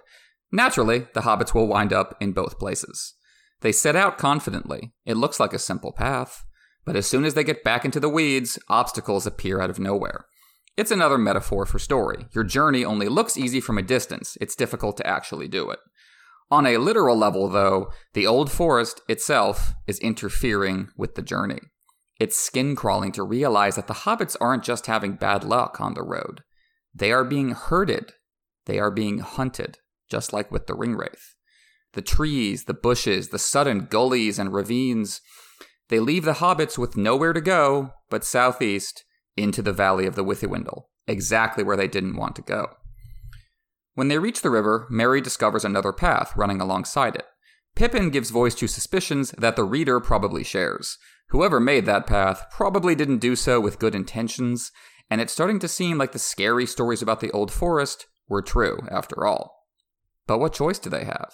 Naturally, the hobbits will wind up in both places. They set out confidently. It looks like a simple path. But as soon as they get back into the weeds, obstacles appear out of nowhere. It's another metaphor for story. Your journey only looks easy from a distance, it's difficult to actually do it. On a literal level, though, the old forest itself is interfering with the journey. It's skin crawling to realize that the hobbits aren't just having bad luck on the road. They are being herded. They are being hunted, just like with the ringwraith. The trees, the bushes, the sudden gullies and ravines, they leave the hobbits with nowhere to go but southeast into the valley of the Withywindle, exactly where they didn't want to go. When they reach the river, Merry discovers another path running alongside it. Pippin gives voice to suspicions that the reader probably shares. Whoever made that path probably didn't do so with good intentions, and it's starting to seem like the scary stories about the Old Forest were true, after all. But what choice do they have?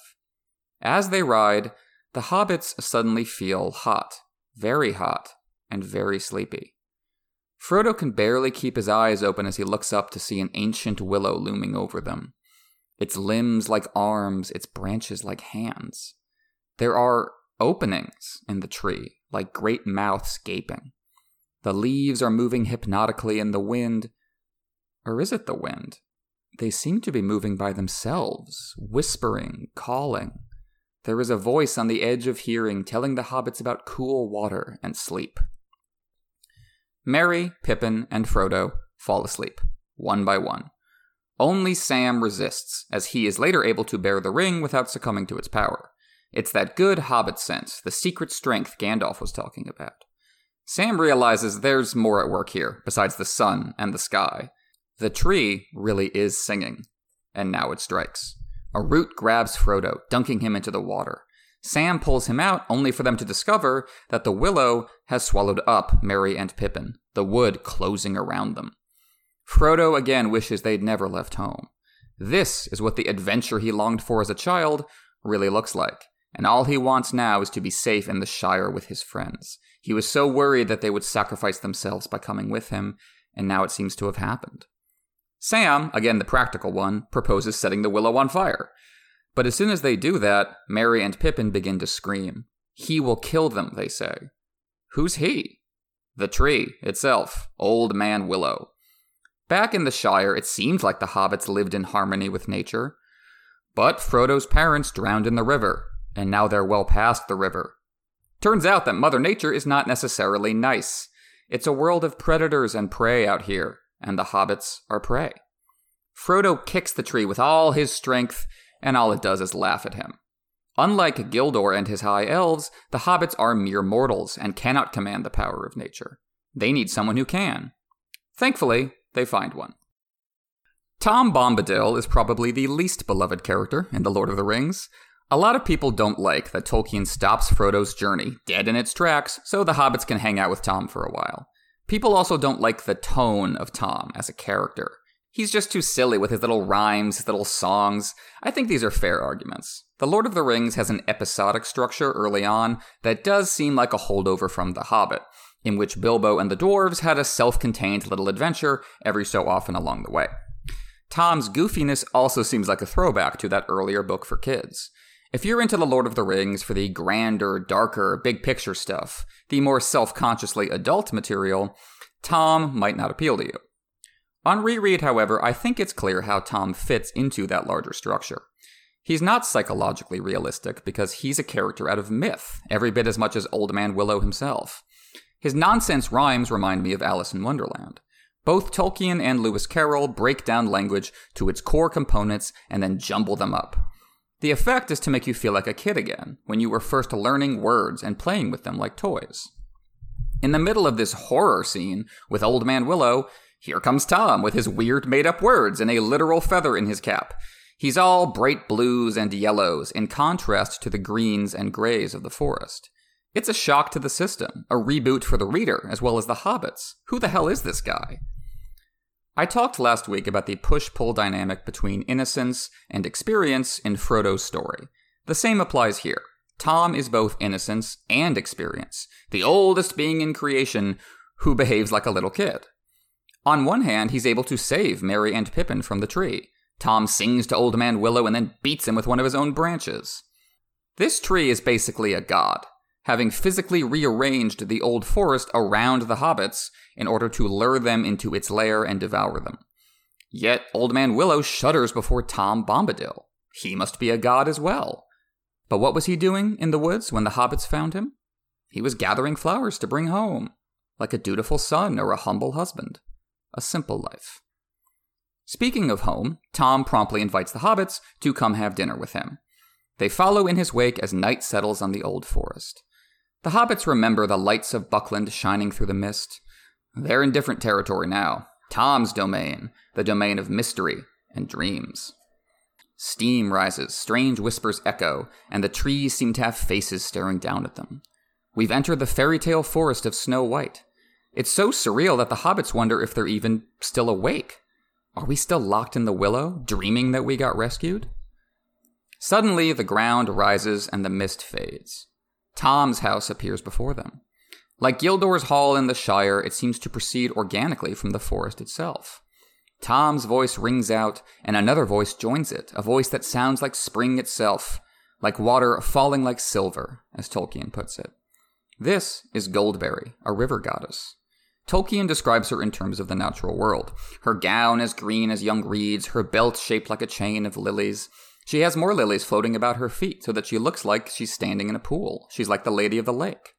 As they ride, the hobbits suddenly feel hot, very hot, and very sleepy. Frodo can barely keep his eyes open as he looks up to see an ancient willow looming over them its limbs like arms, its branches like hands. There are openings in the tree, like great mouths gaping. The leaves are moving hypnotically in the wind. Or is it the wind? They seem to be moving by themselves, whispering, calling. There is a voice on the edge of hearing telling the hobbits about cool water and sleep. Merry, Pippin, and Frodo fall asleep, one by one. Only Sam resists, as he is later able to bear the ring without succumbing to its power. It's that good hobbit sense, the secret strength Gandalf was talking about. Sam realizes there's more at work here, besides the sun and the sky. The tree really is singing. And now it strikes. A root grabs Frodo, dunking him into the water. Sam pulls him out, only for them to discover that the willow has swallowed up Merry and Pippin, the wood closing around them. Frodo again wishes they'd never left home. This is what the adventure he longed for as a child really looks like, and all he wants now is to be safe in the Shire with his friends. He was so worried that they would sacrifice themselves by coming with him, and now it seems to have happened. Sam, again the practical one, proposes setting the willow on fire. But as soon as they do that, Merry and Pippin begin to scream. He will kill them, they say. Who's he? The tree itself, Old Man Willow. Back in the Shire, it seemed like the hobbits lived in harmony with nature. But Frodo's parents drowned in the river, and now they're well past the river. Turns out that Mother Nature is not necessarily nice. It's a world of predators and prey out here, and the hobbits are prey. Frodo kicks the tree with all his strength, and all it does is laugh at him. Unlike Gildor and his high elves, the hobbits are mere mortals and cannot command the power of nature. They need someone who can. Thankfully, they find one. Tom Bombadil is probably the least beloved character in The Lord of the Rings. A lot of people don't like that Tolkien stops Frodo's journey dead in its tracks so the hobbits can hang out with Tom for a while. People also don't like the tone of Tom as a character. He's just too silly with his little rhymes, his little songs. I think these are fair arguments. The Lord of the Rings has an episodic structure early on that does seem like a holdover from The Hobbit, in which Bilbo and the dwarves had a self contained little adventure every so often along the way. Tom's goofiness also seems like a throwback to that earlier book for kids. If you're into The Lord of the Rings for the grander, darker, big picture stuff, the more self consciously adult material, Tom might not appeal to you. On reread, however, I think it's clear how Tom fits into that larger structure. He's not psychologically realistic because he's a character out of myth, every bit as much as Old Man Willow himself. His nonsense rhymes remind me of Alice in Wonderland. Both Tolkien and Lewis Carroll break down language to its core components and then jumble them up. The effect is to make you feel like a kid again, when you were first learning words and playing with them like toys. In the middle of this horror scene with Old Man Willow, here comes Tom with his weird made up words and a literal feather in his cap. He's all bright blues and yellows, in contrast to the greens and grays of the forest. It's a shock to the system, a reboot for the reader, as well as the hobbits. Who the hell is this guy? I talked last week about the push pull dynamic between innocence and experience in Frodo's story. The same applies here. Tom is both innocence and experience, the oldest being in creation who behaves like a little kid. On one hand, he's able to save Merry and Pippin from the tree. Tom sings to Old Man Willow and then beats him with one of his own branches. This tree is basically a god, having physically rearranged the old forest around the hobbits in order to lure them into its lair and devour them. Yet Old Man Willow shudders before Tom Bombadil. He must be a god as well. But what was he doing in the woods when the hobbits found him? He was gathering flowers to bring home, like a dutiful son or a humble husband. A simple life. Speaking of home, Tom promptly invites the hobbits to come have dinner with him. They follow in his wake as night settles on the old forest. The hobbits remember the lights of Buckland shining through the mist. They're in different territory now. Tom's domain, the domain of mystery and dreams. Steam rises, strange whispers echo, and the trees seem to have faces staring down at them. We've entered the fairy tale forest of Snow White. It's so surreal that the hobbits wonder if they're even still awake. Are we still locked in the willow, dreaming that we got rescued? Suddenly, the ground rises and the mist fades. Tom's house appears before them. Like Gildor's Hall in the Shire, it seems to proceed organically from the forest itself. Tom's voice rings out, and another voice joins it, a voice that sounds like spring itself, like water falling like silver, as Tolkien puts it. This is Goldberry, a river goddess. Tolkien describes her in terms of the natural world. Her gown as green as young reeds, her belt shaped like a chain of lilies, she has more lilies floating about her feet so that she looks like she's standing in a pool. She's like the Lady of the Lake.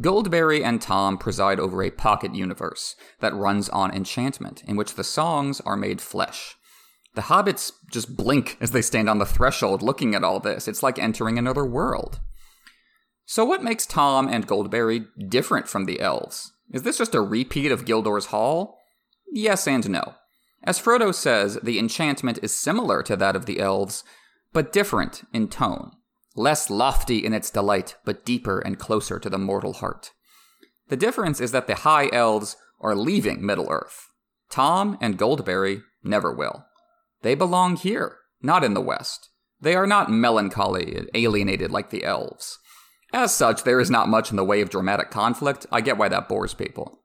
Goldberry and Tom preside over a pocket universe that runs on enchantment, in which the songs are made flesh. The hobbits just blink as they stand on the threshold looking at all this. It's like entering another world. So, what makes Tom and Goldberry different from the elves? Is this just a repeat of Gildor's Hall? Yes and no. As Frodo says, the enchantment is similar to that of the elves, but different in tone, less lofty in its delight, but deeper and closer to the mortal heart. The difference is that the High Elves are leaving Middle Earth. Tom and Goldberry never will. They belong here, not in the West. They are not melancholy, and alienated like the elves. As such, there is not much in the way of dramatic conflict. I get why that bores people.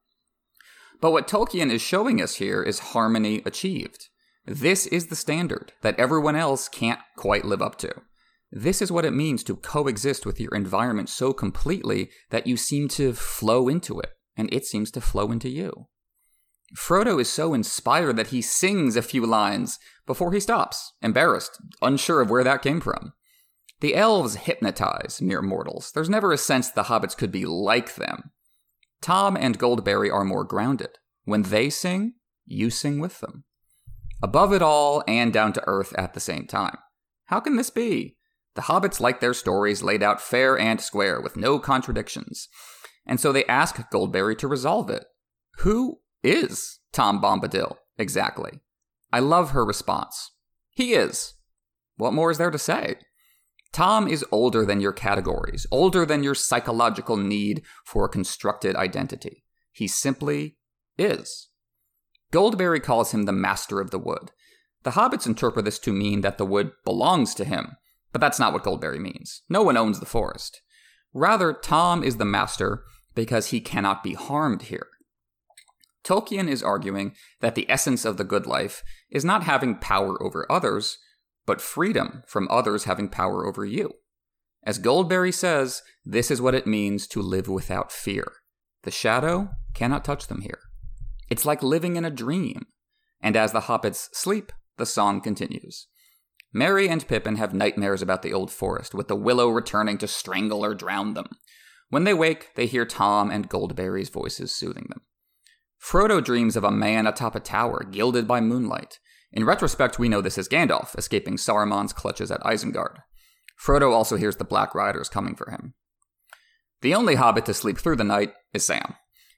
But what Tolkien is showing us here is harmony achieved. This is the standard that everyone else can't quite live up to. This is what it means to coexist with your environment so completely that you seem to flow into it, and it seems to flow into you. Frodo is so inspired that he sings a few lines before he stops, embarrassed, unsure of where that came from. The elves hypnotize mere mortals. There's never a sense the hobbits could be like them. Tom and Goldberry are more grounded. When they sing, you sing with them. Above it all and down to earth at the same time. How can this be? The hobbits like their stories laid out fair and square with no contradictions. And so they ask Goldberry to resolve it. Who is Tom Bombadil, exactly? I love her response. He is. What more is there to say? Tom is older than your categories, older than your psychological need for a constructed identity. He simply is. Goldberry calls him the master of the wood. The hobbits interpret this to mean that the wood belongs to him, but that's not what Goldberry means. No one owns the forest. Rather, Tom is the master because he cannot be harmed here. Tolkien is arguing that the essence of the good life is not having power over others, but freedom from others having power over you. As Goldberry says, this is what it means to live without fear. The shadow cannot touch them here. It's like living in a dream. And as the hobbits sleep, the song continues. Merry and Pippin have nightmares about the old forest, with the willow returning to strangle or drown them. When they wake, they hear Tom and Goldberry's voices soothing them. Frodo dreams of a man atop a tower, gilded by moonlight. In retrospect, we know this as Gandalf, escaping Saruman's clutches at Isengard. Frodo also hears the Black Riders coming for him. The only hobbit to sleep through the night is Sam.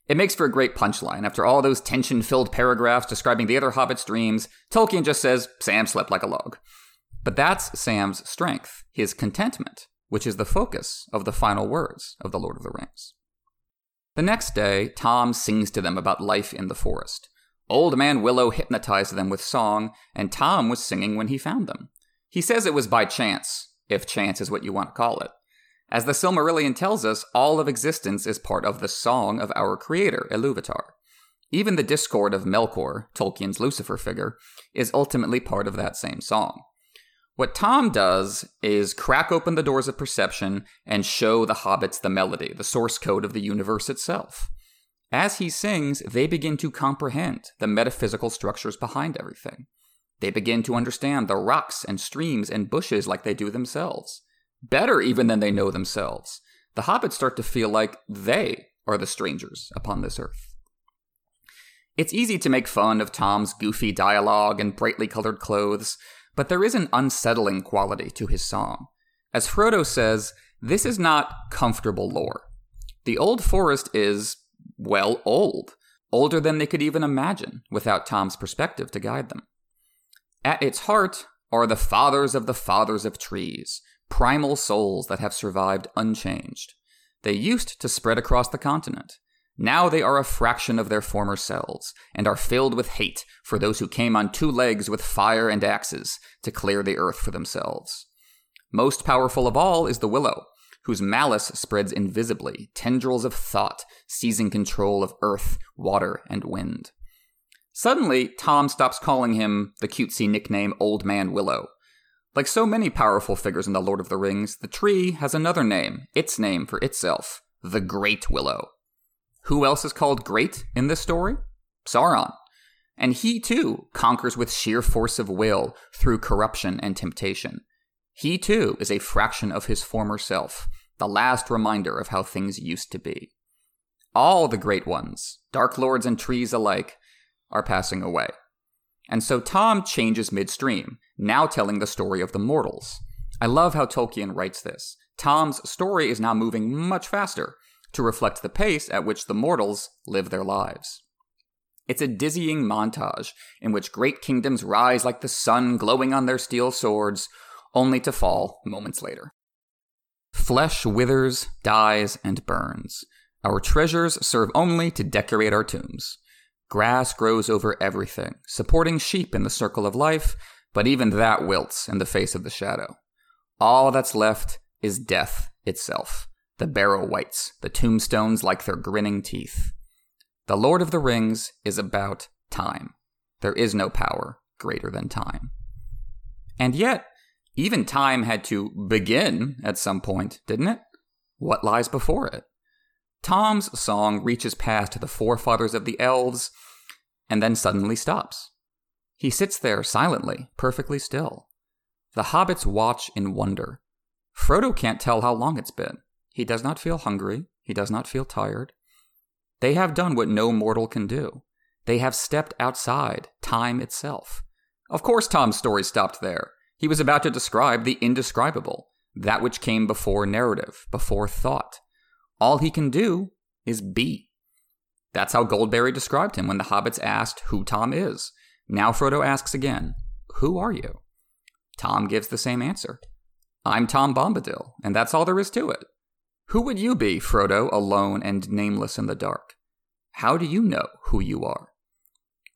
It makes for a great punchline. After all those tension filled paragraphs describing the other hobbit's dreams, Tolkien just says, Sam slept like a log. But that's Sam's strength, his contentment, which is the focus of the final words of The Lord of the Rings. The next day, Tom sings to them about life in the forest. Old Man Willow hypnotized them with song, and Tom was singing when he found them. He says it was by chance, if chance is what you want to call it. As the Silmarillion tells us, all of existence is part of the song of our creator, Iluvatar. Even the discord of Melkor, Tolkien's Lucifer figure, is ultimately part of that same song. What Tom does is crack open the doors of perception and show the hobbits the melody, the source code of the universe itself. As he sings, they begin to comprehend the metaphysical structures behind everything. They begin to understand the rocks and streams and bushes like they do themselves. Better even than they know themselves. The hobbits start to feel like they are the strangers upon this earth. It's easy to make fun of Tom's goofy dialogue and brightly colored clothes, but there is an unsettling quality to his song. As Frodo says, this is not comfortable lore. The Old Forest is, well, old. Older than they could even imagine, without Tom's perspective to guide them. At its heart are the fathers of the fathers of trees, primal souls that have survived unchanged. They used to spread across the continent. Now they are a fraction of their former selves, and are filled with hate for those who came on two legs with fire and axes to clear the earth for themselves. Most powerful of all is the willow, whose malice spreads invisibly, tendrils of thought seizing control of earth, water, and wind. Suddenly, Tom stops calling him the cutesy nickname Old Man Willow. Like so many powerful figures in The Lord of the Rings, the tree has another name, its name for itself, the Great Willow. Who else is called great in this story? Sauron. And he too conquers with sheer force of will through corruption and temptation. He too is a fraction of his former self, the last reminder of how things used to be. All the great ones, dark lords and trees alike, are passing away. And so Tom changes midstream, now telling the story of the mortals. I love how Tolkien writes this. Tom's story is now moving much faster, to reflect the pace at which the mortals live their lives. It's a dizzying montage in which great kingdoms rise like the sun glowing on their steel swords, only to fall moments later. Flesh withers, dies, and burns. Our treasures serve only to decorate our tombs. Grass grows over everything, supporting sheep in the circle of life, but even that wilts in the face of the shadow. All that's left is death itself the barrow wights, the tombstones like their grinning teeth. The Lord of the Rings is about time. There is no power greater than time. And yet, even time had to begin at some point, didn't it? What lies before it? Tom's song reaches past the forefathers of the elves and then suddenly stops. He sits there silently, perfectly still. The hobbits watch in wonder. Frodo can't tell how long it's been. He does not feel hungry. He does not feel tired. They have done what no mortal can do. They have stepped outside time itself. Of course, Tom's story stopped there. He was about to describe the indescribable, that which came before narrative, before thought. All he can do is be. That's how Goldberry described him when the hobbits asked who Tom is. Now Frodo asks again, Who are you? Tom gives the same answer I'm Tom Bombadil, and that's all there is to it. Who would you be, Frodo, alone and nameless in the dark? How do you know who you are?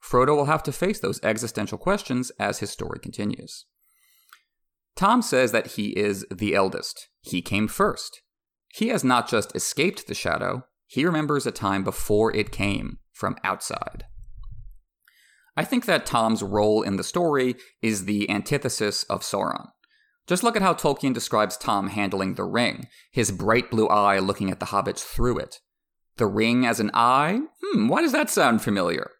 Frodo will have to face those existential questions as his story continues. Tom says that he is the eldest. He came first. He has not just escaped the shadow, he remembers a time before it came, from outside. I think that Tom's role in the story is the antithesis of Sauron. Just look at how Tolkien describes Tom handling the ring, his bright blue eye looking at the hobbits through it. The ring as an eye? Hmm, why does that sound familiar?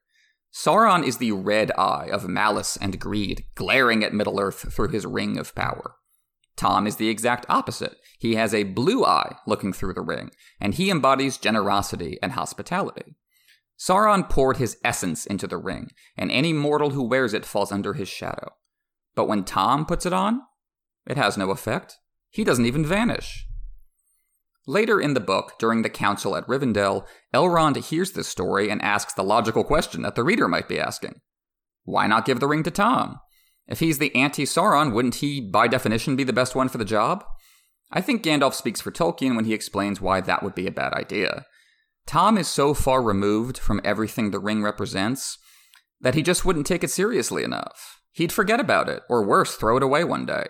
Sauron is the red eye of malice and greed, glaring at Middle Earth through his ring of power. Tom is the exact opposite. He has a blue eye looking through the ring, and he embodies generosity and hospitality. Sauron poured his essence into the ring, and any mortal who wears it falls under his shadow. But when Tom puts it on, it has no effect. He doesn't even vanish. Later in the book, during the council at Rivendell, Elrond hears this story and asks the logical question that the reader might be asking Why not give the ring to Tom? If he's the anti Sauron, wouldn't he, by definition, be the best one for the job? I think Gandalf speaks for Tolkien when he explains why that would be a bad idea. Tom is so far removed from everything the ring represents that he just wouldn't take it seriously enough. He'd forget about it, or worse, throw it away one day.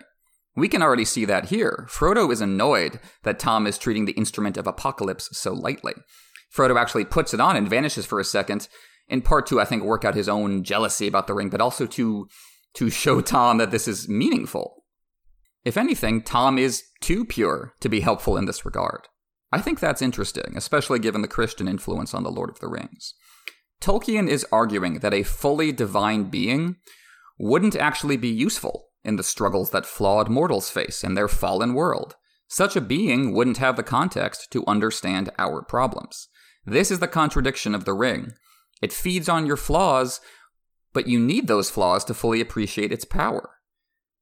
We can already see that here. Frodo is annoyed that Tom is treating the instrument of apocalypse so lightly. Frodo actually puts it on and vanishes for a second, in part to, I think, work out his own jealousy about the ring, but also to, to show Tom that this is meaningful. If anything, Tom is too pure to be helpful in this regard. I think that's interesting, especially given the Christian influence on The Lord of the Rings. Tolkien is arguing that a fully divine being wouldn't actually be useful in the struggles that flawed mortals face in their fallen world. Such a being wouldn't have the context to understand our problems. This is the contradiction of the ring. It feeds on your flaws, but you need those flaws to fully appreciate its power.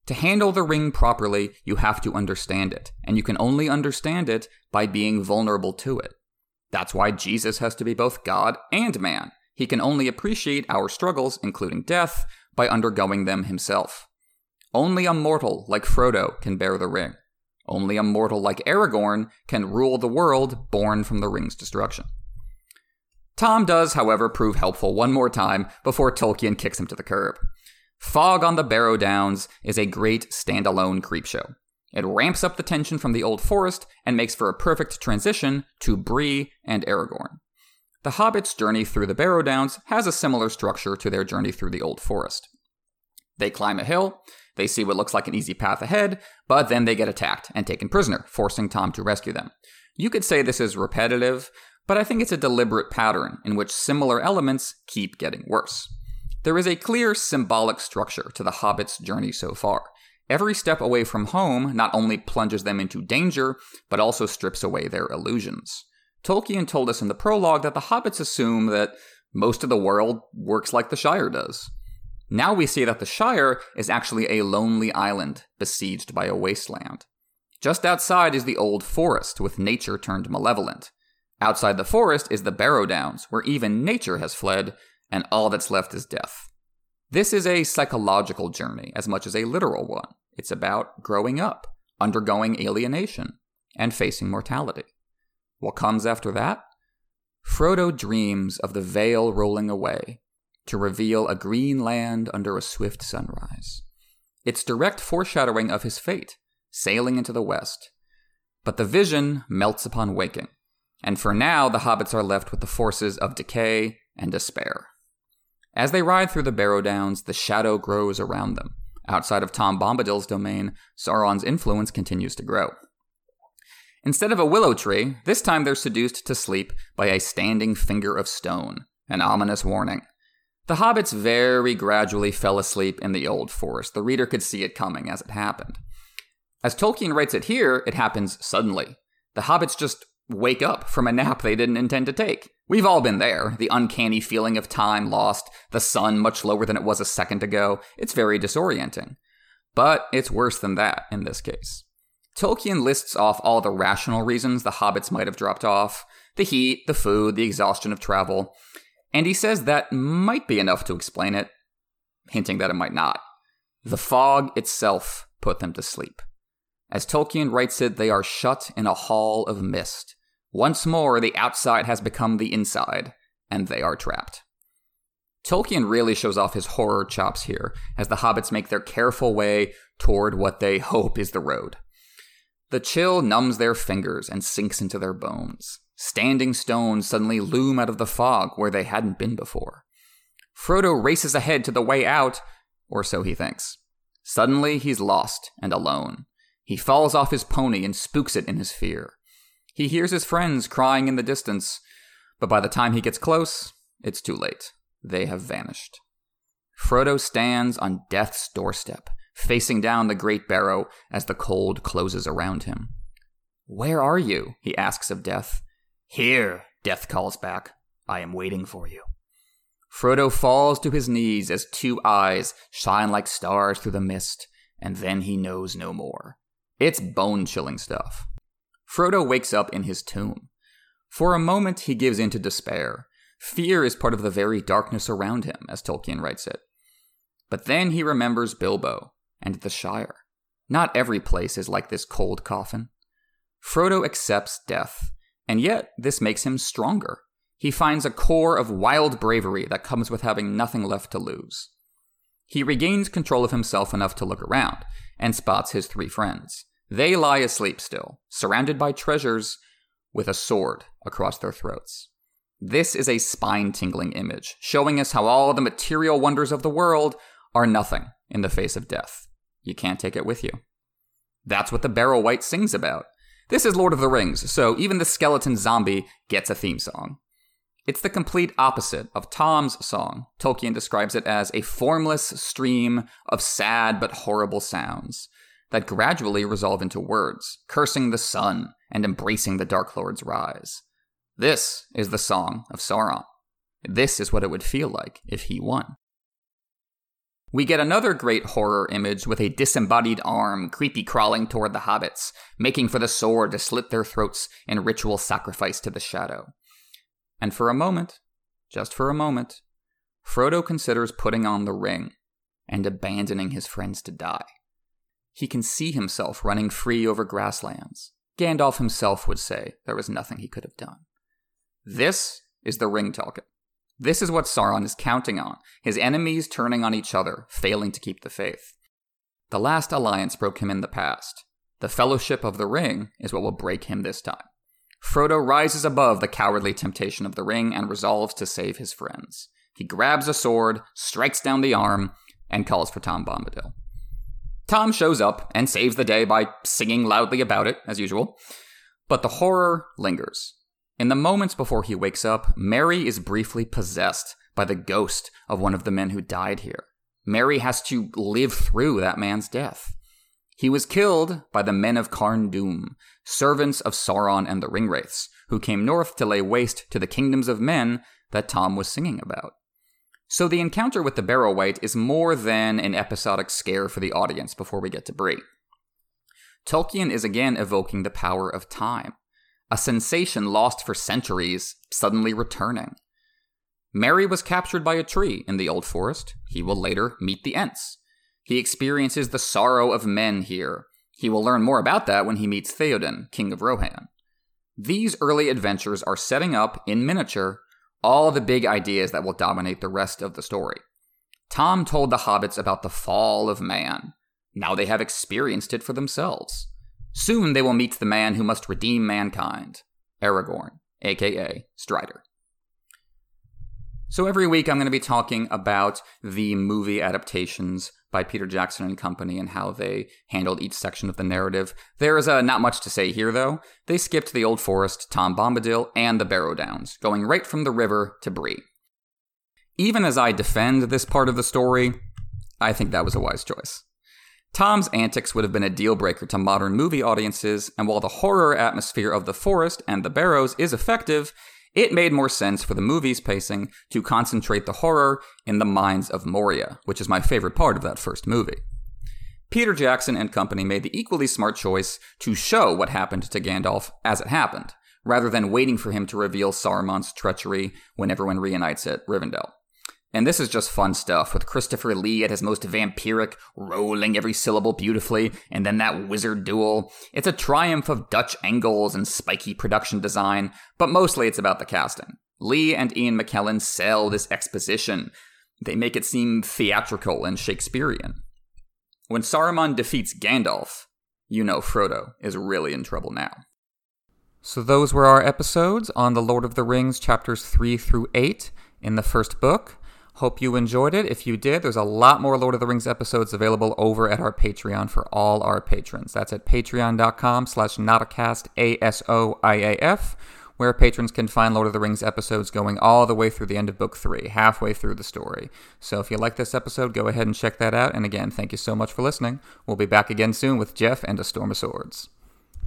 To handle the ring properly, you have to understand it, and you can only understand it by being vulnerable to it. That's why Jesus has to be both God and man. He can only appreciate our struggles, including death, by undergoing them himself. Only a mortal like Frodo can bear the ring. Only a mortal like Aragorn can rule the world born from the ring's destruction. Tom does, however, prove helpful one more time before Tolkien kicks him to the curb. Fog on the Barrow Downs is a great standalone creepshow. It ramps up the tension from the old forest and makes for a perfect transition to Bree and Aragorn. The Hobbits' journey through the Barrow Downs has a similar structure to their journey through the old forest. They climb a hill, they see what looks like an easy path ahead, but then they get attacked and taken prisoner, forcing Tom to rescue them. You could say this is repetitive, but I think it's a deliberate pattern in which similar elements keep getting worse. There is a clear symbolic structure to the Hobbit's journey so far. Every step away from home not only plunges them into danger, but also strips away their illusions. Tolkien told us in the prologue that the hobbits assume that most of the world works like the Shire does. Now we see that the Shire is actually a lonely island besieged by a wasteland. Just outside is the old forest, with nature turned malevolent. Outside the forest is the Barrow Downs, where even nature has fled, and all that's left is death. This is a psychological journey as much as a literal one. It's about growing up, undergoing alienation, and facing mortality. What comes after that? Frodo dreams of the veil rolling away, to reveal a green land under a swift sunrise. It's direct foreshadowing of his fate, sailing into the west. But the vision melts upon waking, and for now the hobbits are left with the forces of decay and despair. As they ride through the Barrow Downs, the shadow grows around them. Outside of Tom Bombadil's domain, Sauron's influence continues to grow. Instead of a willow tree, this time they're seduced to sleep by a standing finger of stone, an ominous warning. The hobbits very gradually fell asleep in the old forest. The reader could see it coming as it happened. As Tolkien writes it here, it happens suddenly. The hobbits just wake up from a nap they didn't intend to take. We've all been there. The uncanny feeling of time lost, the sun much lower than it was a second ago. It's very disorienting. But it's worse than that in this case. Tolkien lists off all the rational reasons the hobbits might have dropped off the heat, the food, the exhaustion of travel. And he says that might be enough to explain it, hinting that it might not. The fog itself put them to sleep. As Tolkien writes it, they are shut in a hall of mist. Once more, the outside has become the inside, and they are trapped. Tolkien really shows off his horror chops here, as the hobbits make their careful way toward what they hope is the road. The chill numbs their fingers and sinks into their bones. Standing stones suddenly loom out of the fog where they hadn't been before. Frodo races ahead to the way out, or so he thinks. Suddenly, he's lost and alone. He falls off his pony and spooks it in his fear. He hears his friends crying in the distance, but by the time he gets close, it's too late. They have vanished. Frodo stands on death's doorstep, facing down the great barrow as the cold closes around him. Where are you? he asks of Death. Here, Death calls back. I am waiting for you. Frodo falls to his knees as two eyes shine like stars through the mist, and then he knows no more. It's bone chilling stuff. Frodo wakes up in his tomb. For a moment, he gives in to despair. Fear is part of the very darkness around him, as Tolkien writes it. But then he remembers Bilbo and the Shire. Not every place is like this cold coffin. Frodo accepts death, and yet this makes him stronger. He finds a core of wild bravery that comes with having nothing left to lose. He regains control of himself enough to look around and spots his three friends. They lie asleep still, surrounded by treasures, with a sword across their throats. This is a spine tingling image, showing us how all the material wonders of the world are nothing in the face of death. You can't take it with you. That's what the Barrow Wight sings about. This is Lord of the Rings, so even the skeleton zombie gets a theme song. It's the complete opposite of Tom's song. Tolkien describes it as a formless stream of sad but horrible sounds that gradually resolve into words, cursing the sun and embracing the Dark Lord's rise. This is the song of Sauron. This is what it would feel like if he won. We get another great horror image with a disembodied arm creepy crawling toward the hobbits, making for the sword to slit their throats in ritual sacrifice to the shadow. And for a moment, just for a moment, Frodo considers putting on the ring and abandoning his friends to die. He can see himself running free over grasslands. Gandalf himself would say there was nothing he could have done. This is the ring talking. This is what Sauron is counting on his enemies turning on each other, failing to keep the faith. The last alliance broke him in the past. The Fellowship of the Ring is what will break him this time. Frodo rises above the cowardly temptation of the ring and resolves to save his friends. He grabs a sword, strikes down the arm, and calls for Tom Bombadil. Tom shows up and saves the day by singing loudly about it, as usual. But the horror lingers. In the moments before he wakes up, Merry is briefly possessed by the ghost of one of the men who died here. Merry has to live through that man's death. He was killed by the men of Carn Dûm, servants of Sauron and the Ringwraiths, who came north to lay waste to the kingdoms of men that Tom was singing about. So the encounter with the Barrow Wight is more than an episodic scare for the audience before we get to Bree. Tolkien is again evoking the power of time, a sensation lost for centuries suddenly returning. Merry was captured by a tree in the Old Forest. He will later meet the Ents. He experiences the sorrow of men here, he will learn more about that when he meets Theoden, King of Rohan. These early adventures are setting up, in miniature, all the big ideas that will dominate the rest of the story. Tom told the hobbits about the fall of man. Now they have experienced it for themselves. Soon they will meet the man who must redeem mankind Aragorn, aka Strider. So every week I'm going to be talking about the movie adaptations by Peter Jackson and company and how they handled each section of the narrative. There is uh, not much to say here, though. They skipped the Old Forest, Tom Bombadil, and the Barrow Downs, going right from the river to Bree. Even as I defend this part of the story, I think that was a wise choice. Tom's antics would have been a deal breaker to modern movie audiences, and while the horror atmosphere of the forest and the barrows is effective, it made more sense for the movie's pacing to concentrate the horror in the mines of Moria, which is my favorite part of that first movie. Peter Jackson and company made the equally smart choice to show what happened to Gandalf as it happened, rather than waiting for him to reveal Saruman's treachery when everyone reunites at Rivendell. And this is just fun stuff with Christopher Lee at his most vampiric, rolling every syllable beautifully, and then that wizard duel. It's a triumph of Dutch angles and spiky production design, but mostly it's about the casting. Lee and Ian McKellen sell this exposition. They make it seem theatrical and Shakespearean. When Saruman defeats Gandalf, you know Frodo is really in trouble now. So, those were our episodes on The Lord of the Rings, chapters 3 through 8 in the first book. Hope you enjoyed it. If you did, there's a lot more Lord of the Rings episodes available over at our Patreon for all our patrons. That's at patreon.com slash nauticast, A-S-O-I-A-F, where patrons can find Lord of the Rings episodes going all the way through the end of Book 3, halfway through the story. So if you like this episode, go ahead and check that out. And again, thank you so much for listening. We'll be back again soon with Jeff and A Storm of Swords.